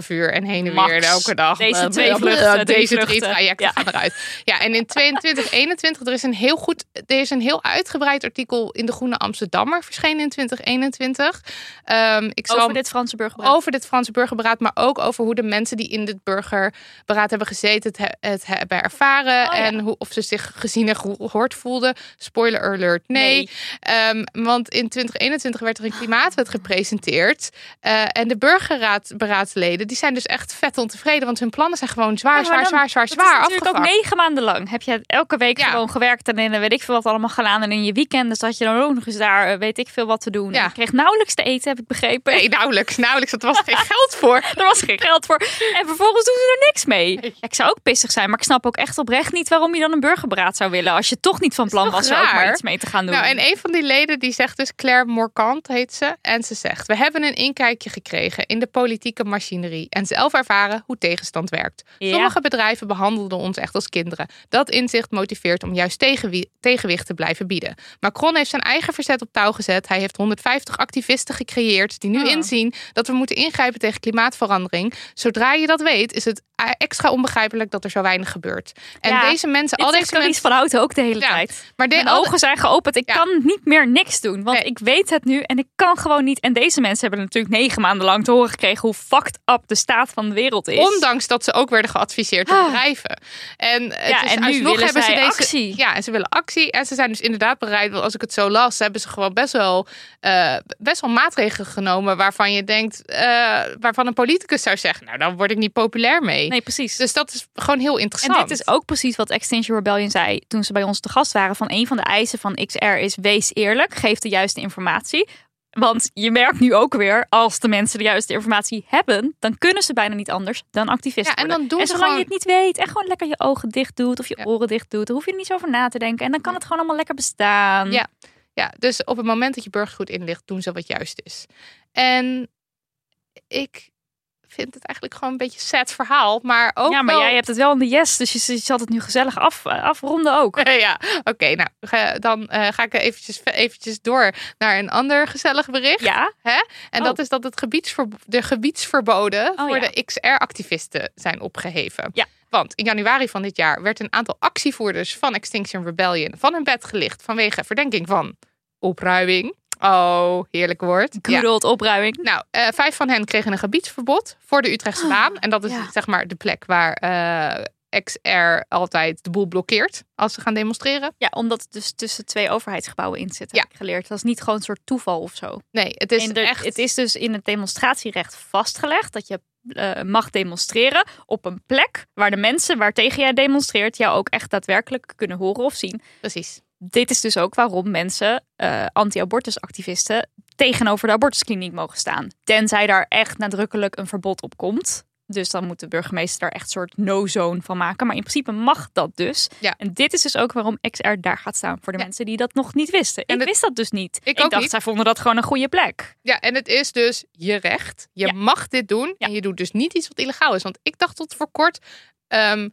2,5 uur en heen en Max. weer elke dag. Deze Eh, twee vluchten, drie Deze drie vluchten. trajecten gaan eruit. Ja, en in 22, 21, er is een heel goed, er is een heel uitgebreid artikel in de Groene Amsterdammer verschenen in 2021. Ehm, ik zal Over dit Franse burgerberaad. over dit Franse burgerberaad, maar ook over hoe de mensen die in dit burgerberaad hebben gezeten het, he- het hebben ervaren Oh, en hoe, of ze zich gezien en gehoord voelden. Spoiler alert, nee. Nee. Ehm, want in 2021 werd er een klimaatwet gepresenteerd. Eh, en de burgerraadberaadsleden die zijn dus echt vet ontevreden. Want hun plannen zijn gewoon zwaar, Ja, zwaar, dan- zwaar, zwaar, zwaar natuurlijk ook negen maanden lang. Heb je elke week Ja. gewoon gewerkt en in, weet ik veel wat allemaal gedaan. En in je weekend zat je dan ook nog eens daar, eh, weet ik veel wat te doen. Ja. En je kreeg nauwelijks te eten, heb ik begrepen. Nee, nauwelijks, nauwelijks. Er was geen geld voor. Er was geen geld voor. En vervolgens doen ze er niks mee. Ik zou ook pissig zijn, maar ik snap ook echt oprecht niet waarom je dan een burgerberaad zou willen. Als je toch niet van plan was er ook maar iets mee te gaan doen. Nou, en een van die leden die zegt dus, Claire Morcant heet ze. En ze zegt, we hebben een inkijkje gekregen in de politieke machinerie. En zelf ervaren hoe tegenstand werkt. Ja. Sommige bedrijven behandelden ons echt als kinderen. Dat inzicht motiveert om juist tegenwi- tegenwicht te blijven bieden. Macron heeft zijn eigen verzet op touw gezet. Hij heeft 150 activisten gecreëerd die nu Ah. inzien dat we moeten ingrijpen tegen klimaatverandering. Zodra je dat weet, is het extra onbegrijpelijk dat er zo weinig gebeurt. En Ja, deze mensen, al deze mensen... van Houten ook de hele Ja, tijd. Maar de, Mijn ogen zijn geopend. Ik Ja. kan niet meer niks doen. Want Nee. ik weet het nu en ik kan gewoon niet. En deze mensen hebben natuurlijk negen maanden lang te horen gekregen hoe fucked up de staat van de wereld is. Ondanks dat ze ook werden geadviseerd door Ah. bedrijven. En, het Ja, is en nu willen hebben ze deze, actie. Ja, en ze willen actie. En ze zijn dus inderdaad bereid. Want als ik het zo las, hebben ze gewoon best wel, eh, best wel maatregelen genomen. Waarvan je denkt, eh, waarvan een politicus zou zeggen: Nou, dan word ik niet populair mee. Nee, precies. Dus dat is gewoon heel En interessant. dit is ook precies wat Extinction Rebellion zei toen ze bij ons te gast waren. Van een van de eisen van XR is wees eerlijk, geef de juiste informatie. Want je merkt nu ook weer, als de mensen de juiste informatie hebben, dan kunnen ze bijna niet anders dan activist Ja, en worden. dan doen en ze zolang gewoon- je het niet weet en gewoon lekker je ogen dicht doet of je Ja. oren dicht doet, dan hoef je er niet zo over na te denken. En dan kan het gewoon allemaal lekker bestaan. Ja. Ja, dus op het moment dat je burgergoed inlicht, doen ze wat juist is. En ik vind het eigenlijk gewoon een beetje sad verhaal. Maar ook ja, maar wel... jij hebt het wel in de yes, dus je, je zal het nu gezellig af, afronden ook. ja, oké. nou, dan eh, ga ik eventjes, eventjes door naar een ander gezellig bericht. Ja, En Oh. dat is dat het gebiedsver de gebiedsverboden Oh, voor ja. de XR-activisten zijn opgeheven. Ja. Want in januari van dit jaar werd een aantal actievoerders van Extinction Rebellion van hun bed gelicht vanwege verdenking van opruiming. Oh, heerlijk woord. good old opruiming. Nou, eh, vijf van hen kregen een gebiedsverbod voor de Utrechtse baan. En dat is ja. zeg maar de plek waar eh, XR altijd de boel blokkeert als ze gaan demonstreren. Ja, omdat het dus tussen twee overheidsgebouwen in zit, Ja. heb ik geleerd. Dat is niet gewoon een soort toeval of zo. Nee, het is de- echt... Het is dus in het demonstratierecht vastgelegd dat je eh, mag demonstreren op een plek waar de mensen waartegen jij demonstreert jou ook echt daadwerkelijk kunnen horen of zien. Precies. Dit is dus ook waarom mensen, eh, anti-abortusactivisten, tegenover de abortuskliniek mogen staan. Tenzij daar echt nadrukkelijk een verbod op komt. Dus dan moet de burgemeester daar echt een soort no-zone van maken. Maar in principe mag dat dus. Ja. En dit is dus ook waarom XR daar gaat staan voor de Ja. mensen die dat nog niet wisten. En ik het- wist dat dus niet. Ik dacht, niet. zij vonden dat gewoon een goede plek. Ja, en het is dus je recht. Je Ja. mag dit doen. En je doet dus niet iets wat illegaal is. Want ik dacht tot voor kort, ehm,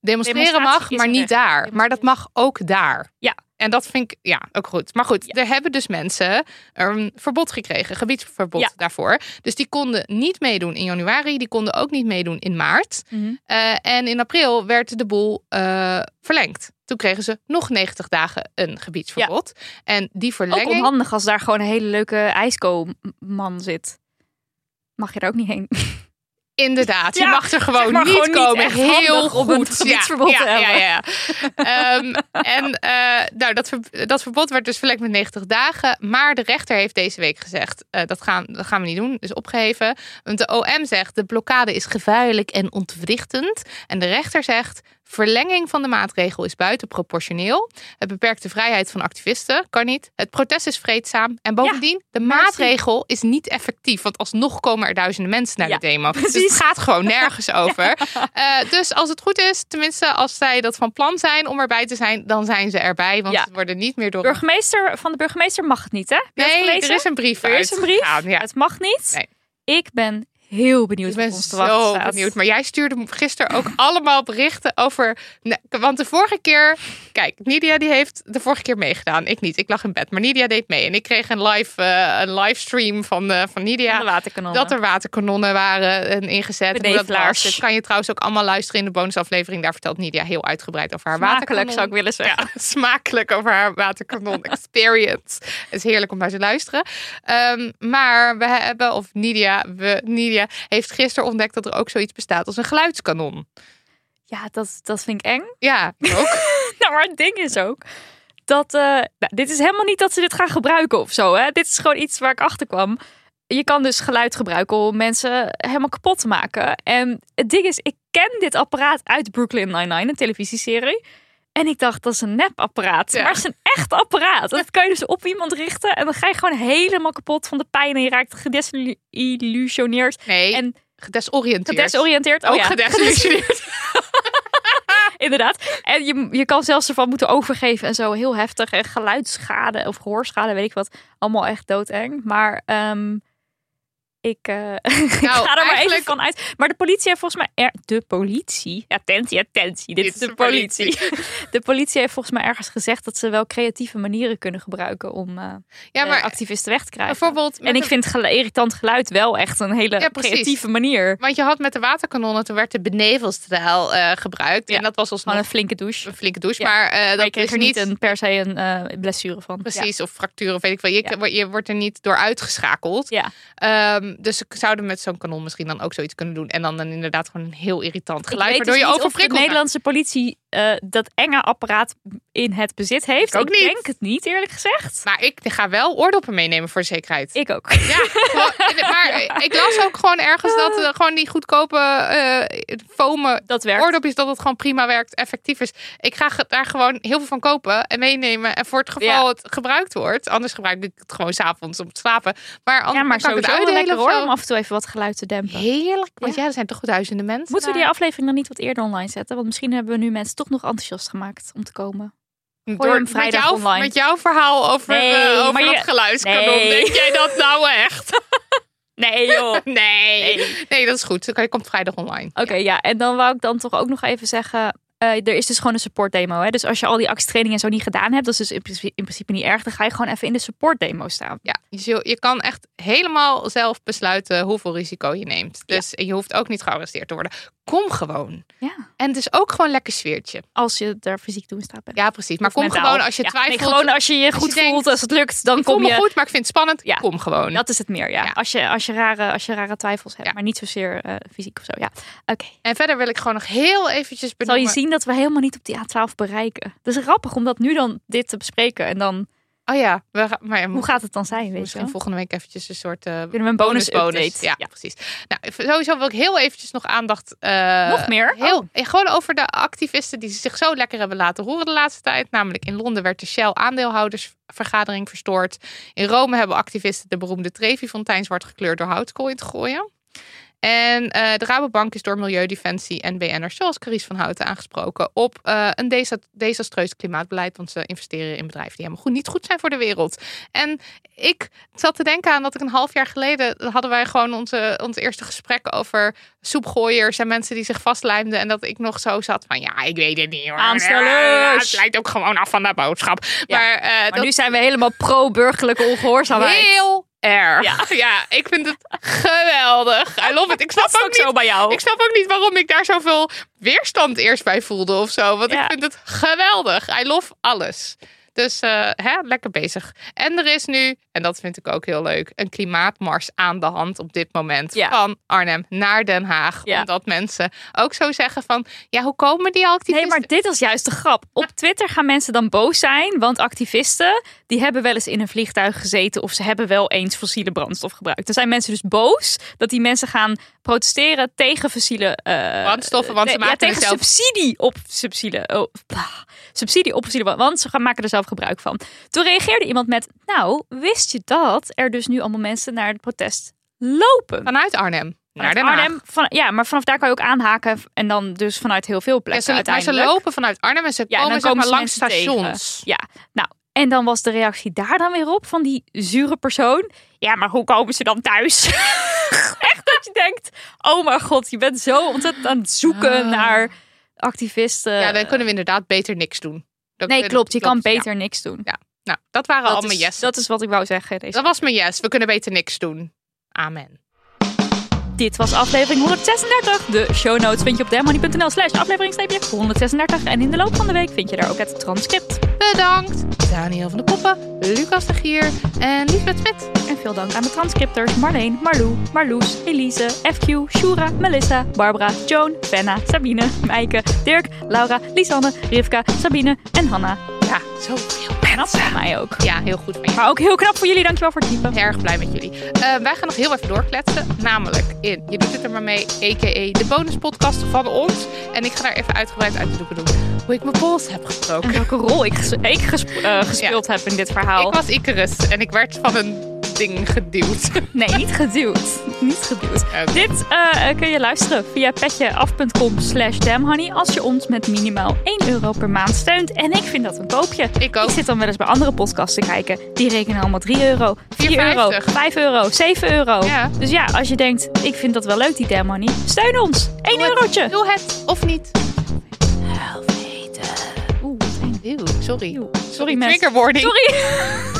demonstreren mag, maar niet daar. Maar dat mag ook daar. Ja. En dat vind ik ja, ook goed. Maar goed, Ja. er hebben dus mensen een verbod gekregen, gebiedsverbod Ja. daarvoor. Dus die konden niet meedoen in januari. Die konden ook niet meedoen in maart. Eh, en in april werd de boel eh, verlengd. Toen kregen ze nog 90 dagen een gebiedsverbod. En die Ook verlenging... onhandig als daar gewoon een hele leuke ijsko-man zit. Mag je er ook niet heen? Inderdaad, je Ja, mag er gewoon zeg maar niet gewoon komen. Heel handig om een goed. gebiedsverbod ja, ja, ja. Ehm, en eh, nou, dat, dat verbod werd dus verlengd met 90 dagen. Maar de rechter heeft deze week gezegd: eh, dat, gaan, dat gaan we niet doen. Dus opgeheven. Want de OM zegt: de blokkade is gevaarlijk en ontwrichtend. En de rechter zegt: verlenging van de maatregel is buitenproportioneel. Het beperkt de vrijheid van activisten. Kan niet. Het protest is vreedzaam. En bovendien, de maatregel is niet effectief. Want alsnog komen er duizenden mensen naar Ja, de demo. Dus het gaat gewoon nergens over. Eh, dus als het goed is, tenminste als zij dat van plan zijn om erbij te zijn, dan zijn ze erbij. Want ze worden niet meer door. Burgemeester, van de burgemeester mag het niet, hè? Nee, er is een brief Er is een brief? Ja. Het mag niet. Nee. Ik ben heel benieuwd Ik ben ons zo staat. benieuwd. Maar jij stuurde gisteren ook allemaal berichten over. Want de vorige keer. Kijk, Nidia die heeft de vorige keer meegedaan. Ik niet. Ik lag in bed. Maar Nidia deed mee. En ik kreeg een live, eh, een livestream van, eh, van Nidia. Van. Dat er waterkanonnen waren en ingezet. En dat was. Kan je trouwens ook allemaal luisteren in de bonusaflevering. Daar vertelt Nidia heel uitgebreid over haar Smakelijk, waterkanon. zou ik willen zeggen. Ja, smakelijk over haar waterkanon experience. Het is heerlijk om naar te luisteren. Ehm, maar we hebben, of Nidia, we, Nidia heeft gisteren ontdekt dat er ook zoiets bestaat als een geluidskanon. Ja, dat, dat vind ik eng. Ja, ook. Nou, maar het ding is ook dat, eh, nou, dit is helemaal niet dat ze dit gaan gebruiken of zo. Hè? Dit is gewoon iets waar ik achter kwam. Je kan dus geluid gebruiken om mensen helemaal kapot te maken. En het ding is, ik ken dit apparaat uit Brooklyn Nine-Nine, een televisieserie. En ik dacht, dat is een nepapparaat. Ja. Maar het is een echt apparaat. Dat kan je dus op iemand richten. En dan ga je gewoon helemaal kapot van de pijn. En je raakt gedesillusioneerd Nee, en gedesoriënteerd. gedesoriënteerd. Oh Ook ja, gedesillusioneerd. inderdaad. En je, je kan zelfs ervan moeten overgeven en zo. Heel heftig. En geluidsschade of gehoorschade, weet ik wat. Allemaal echt doodeng. Maar ehm, ik, eh, ik ga er maar even Nou, van uit. Maar de politie heeft volgens mij... Er, de politie? Attentie, attentie. Dit, is de politie. de politie heeft volgens mij ergens gezegd... dat ze wel creatieve manieren kunnen gebruiken... om eh Ja, maar activisten weg te krijgen. bijvoorbeeld... En ik vind gelu- irritant geluid wel echt een hele Ja, creatieve manier. Want je had met de waterkanonnen, toen werd de benevelstijl eh gebruikt. Ja. En dat was alsnog Gewoon een flinke douche. een flinke douche. Maar Maar je dat kreeg is er niet een, per se een blessure van. Precies, of fractuur of weet ik wel. Je, wordt er niet door uitgeschakeld. Ja. Dus ze zouden met zo'n kanon misschien dan ook zoiets kunnen doen. En dan, dan inderdaad gewoon een heel irritant geluid. waardoor dus je de overprikkeld raakt. Nederlandse politie eh, dat enge apparaat in het bezit heeft. Ik ook niet. denk het niet, eerlijk gezegd. Maar ik ga wel oordoppen meenemen voor de zekerheid. Ik ook. Ja, maar ik las ook gewoon ergens dat eh, gewoon die goedkope fomen Dat werkt. oordopjes, dat het gewoon prima werkt, effectief is. Ik ga daar gewoon heel veel van kopen en meenemen. En voor het geval Ja. het gebruikt wordt. Anders gebruik ik het gewoon s'avonds om te slapen. Maar, anders ja, maar kan ik het lekker hoor, om af en toe even wat geluid te dempen. Heerlijk. Want Ja. er zijn toch duizenden mensen. Moeten we die aflevering dan niet wat eerder online zetten? Want misschien hebben we nu mensen toch nog enthousiast gemaakt om te komen. Door, hem vrijdag met, jou, online. met jouw verhaal over, Nee, eh, over dat je- geluidskanon. Nee. Denk jij dat nou echt? Nee joh. nee. Nee. nee. dat is goed. Dan komt vrijdag online. Oké, ja. En dan wou ik dan toch ook nog even zeggen... eh, er is dus gewoon een support demo. Hè? Dus als je al die actietrainingen en zo niet gedaan hebt... dat is dus in principe, in principe niet erg. Dan ga je gewoon even in de support demo staan. Ja, je, je kan echt helemaal zelf besluiten hoeveel risico je neemt. Dus je hoeft ook niet gearresteerd te worden. Kom gewoon. Ja. En het is ook gewoon lekker sfeertje. Als je daar fysiek toe in staat bent. Ja, precies. Maar Of kom mentaal. gewoon als je Ja, twijfelt. Nee, gewoon als je je goed voelt, als het lukt, dan ik voel kom me je. goed, maar ik vind het spannend. Ja. Kom gewoon. Dat is het meer, ja. Als, je, als, je rare, als je rare twijfels hebt, maar niet zozeer eh, fysiek of zo. Ja. Oké. En verder wil ik gewoon nog heel eventjes Zal benoemen. je zien dat we helemaal niet op die A12 bereiken. Het is grappig om dat nu dan dit te bespreken. En dan, Oh ja, we gaan, maar hoe gaat het dan zijn, weet misschien wel? volgende week eventjes een soort eh, Kunnen we een bonus, bonus. update? Ja, precies. Nou, sowieso wil ik heel eventjes nog aandacht. eh, Nog meer? Heel, Oh. eh, Gewoon over de activisten die zich zo lekker hebben laten horen de laatste tijd. Namelijk in Londen werd de Shell aandeelhoudersvergadering verstoord. In Rome hebben activisten de beroemde Trevi-fontein zwart gekleurd door houtkool in te gooien. En eh, de Rabobank is door Milieudefensie en BN'ers zoals Caries van Houten aangesproken op eh, een desa- desastreus klimaatbeleid. Want ze investeren in bedrijven die helemaal goed, niet goed zijn voor de wereld. En ik zat te denken aan dat ik een half jaar geleden hadden wij gewoon onze, ons eerste gesprek over soepgooiers en mensen die zich vastlijmden. En dat ik nog zo zat van ja, ik weet het niet hoor. Aanstellers. Ja, het lijkt ook gewoon af van de boodschap. Ja, Maar, eh, Maar dat nu zijn we helemaal pro-burgerlijke ongehoorzaamheid. heel erg. Ja. Ja. ik vind het geweldig. I love it. Ik snap ook ook zo niet bij jou. ik snap ook niet waarom ik daar zoveel weerstand eerst bij voelde of zo. Want Ja. ik vind het geweldig. I love alles. Dus eh, hè, lekker bezig. En er is nu, en dat vind ik ook heel leuk, een klimaatmars aan de hand op dit moment. Ja. Van Arnhem naar Den Haag. Ja. Omdat mensen ook zo zeggen van, ja, hoe komen die activisten? Nee, maar dit is juist de grap. Op Twitter gaan mensen dan boos zijn, want activisten die hebben wel eens in een vliegtuig gezeten of ze hebben wel eens fossiele brandstof gebruikt. Dan zijn mensen dus boos dat die mensen gaan protesteren tegen fossiele eh, Brandstoffen, want ze ja, maken er tegen zelf- subsidie op subsidie, oh, subsidie op fossiele want ze gaan maken er zelf gebruik van. Toen reageerde iemand met, nou, wist je dat er dus nu allemaal mensen naar het protest lopen? Vanuit Arnhem naar Vanuit Den Haag. Arnhem, van, ja, maar vanaf daar kan je ook aanhaken en dan dus vanuit heel veel Ja, plekken ze, maar ze uiteindelijk. lopen vanuit Arnhem en ze Ja, en komen, dan zeg komen maar ze langs stations. Ja, nou, en dan was de reactie daar dan weer op van die zure persoon. Ja, maar hoe komen ze dan thuis? Echt dat je denkt, oh mijn god, je bent zo ontzettend aan het zoeken Ah. naar activisten. Ja, dan kunnen we inderdaad beter niks doen. Dat nee, klopt, je kan ja. beter niks doen. Nou, dat waren al mijn yes. dat is wat ik wou zeggen. Deze. Dat was mijn yes. We kunnen beter niks doen. Amen. Dit was aflevering 136. De show notes vind je op demony.nl slash aflevering 136. En in de loop van de week vind je daar ook het transcript. Bedankt. Daniel van de Poppen, Lucas de Gier en Liesbeth Smit. En veel dank aan de transcripters Marleen, Marlou, Marloes, Elise, FQ, Shura, Melissa, Barbara, Joan, Fenna, Sabine, Meike, Dirk, Laura, Lisanne, Rivka, Sabine en Hanna. Ja, zoveel Knap mensen. van mij ook. Ja, heel goed van je. Maar ook heel knap voor jullie. Dankjewel voor het typen. Erg blij met jullie. Eh, wij gaan nog heel even doorkletsen. Namelijk in Je doet het er maar mee, a.k.a. de bonuspodcast van ons. En ik ga daar even uitgebreid uit de doeken doen hoe ik mijn pols heb En gebroken. welke rol ik, ges- ik ges- eh, gespeeld heb in dit verhaal. Ik was Icarus en ik werd van een ding geduwd. Nee, niet geduwd. Niet geduwd. Dit eh, kun je luisteren via petjeaf.com slash damhoney als je ons met minimaal 1 euro per maand steunt. En ik vind dat een koopje. Ik ook. Ik zit dan wel eens bij andere podcasts te kijken. Die rekenen allemaal 3 euro, 4 euro, 4,50. 5 euro, 7 euro. Ja. Dus ja, als je denkt, ik vind dat wel leuk die damhoney, steun ons. 1 Doe het. eurotje. Doe het of niet. Oeh, eng. Eeuw, sorry. Sorry mensen. Trigger. Sorry.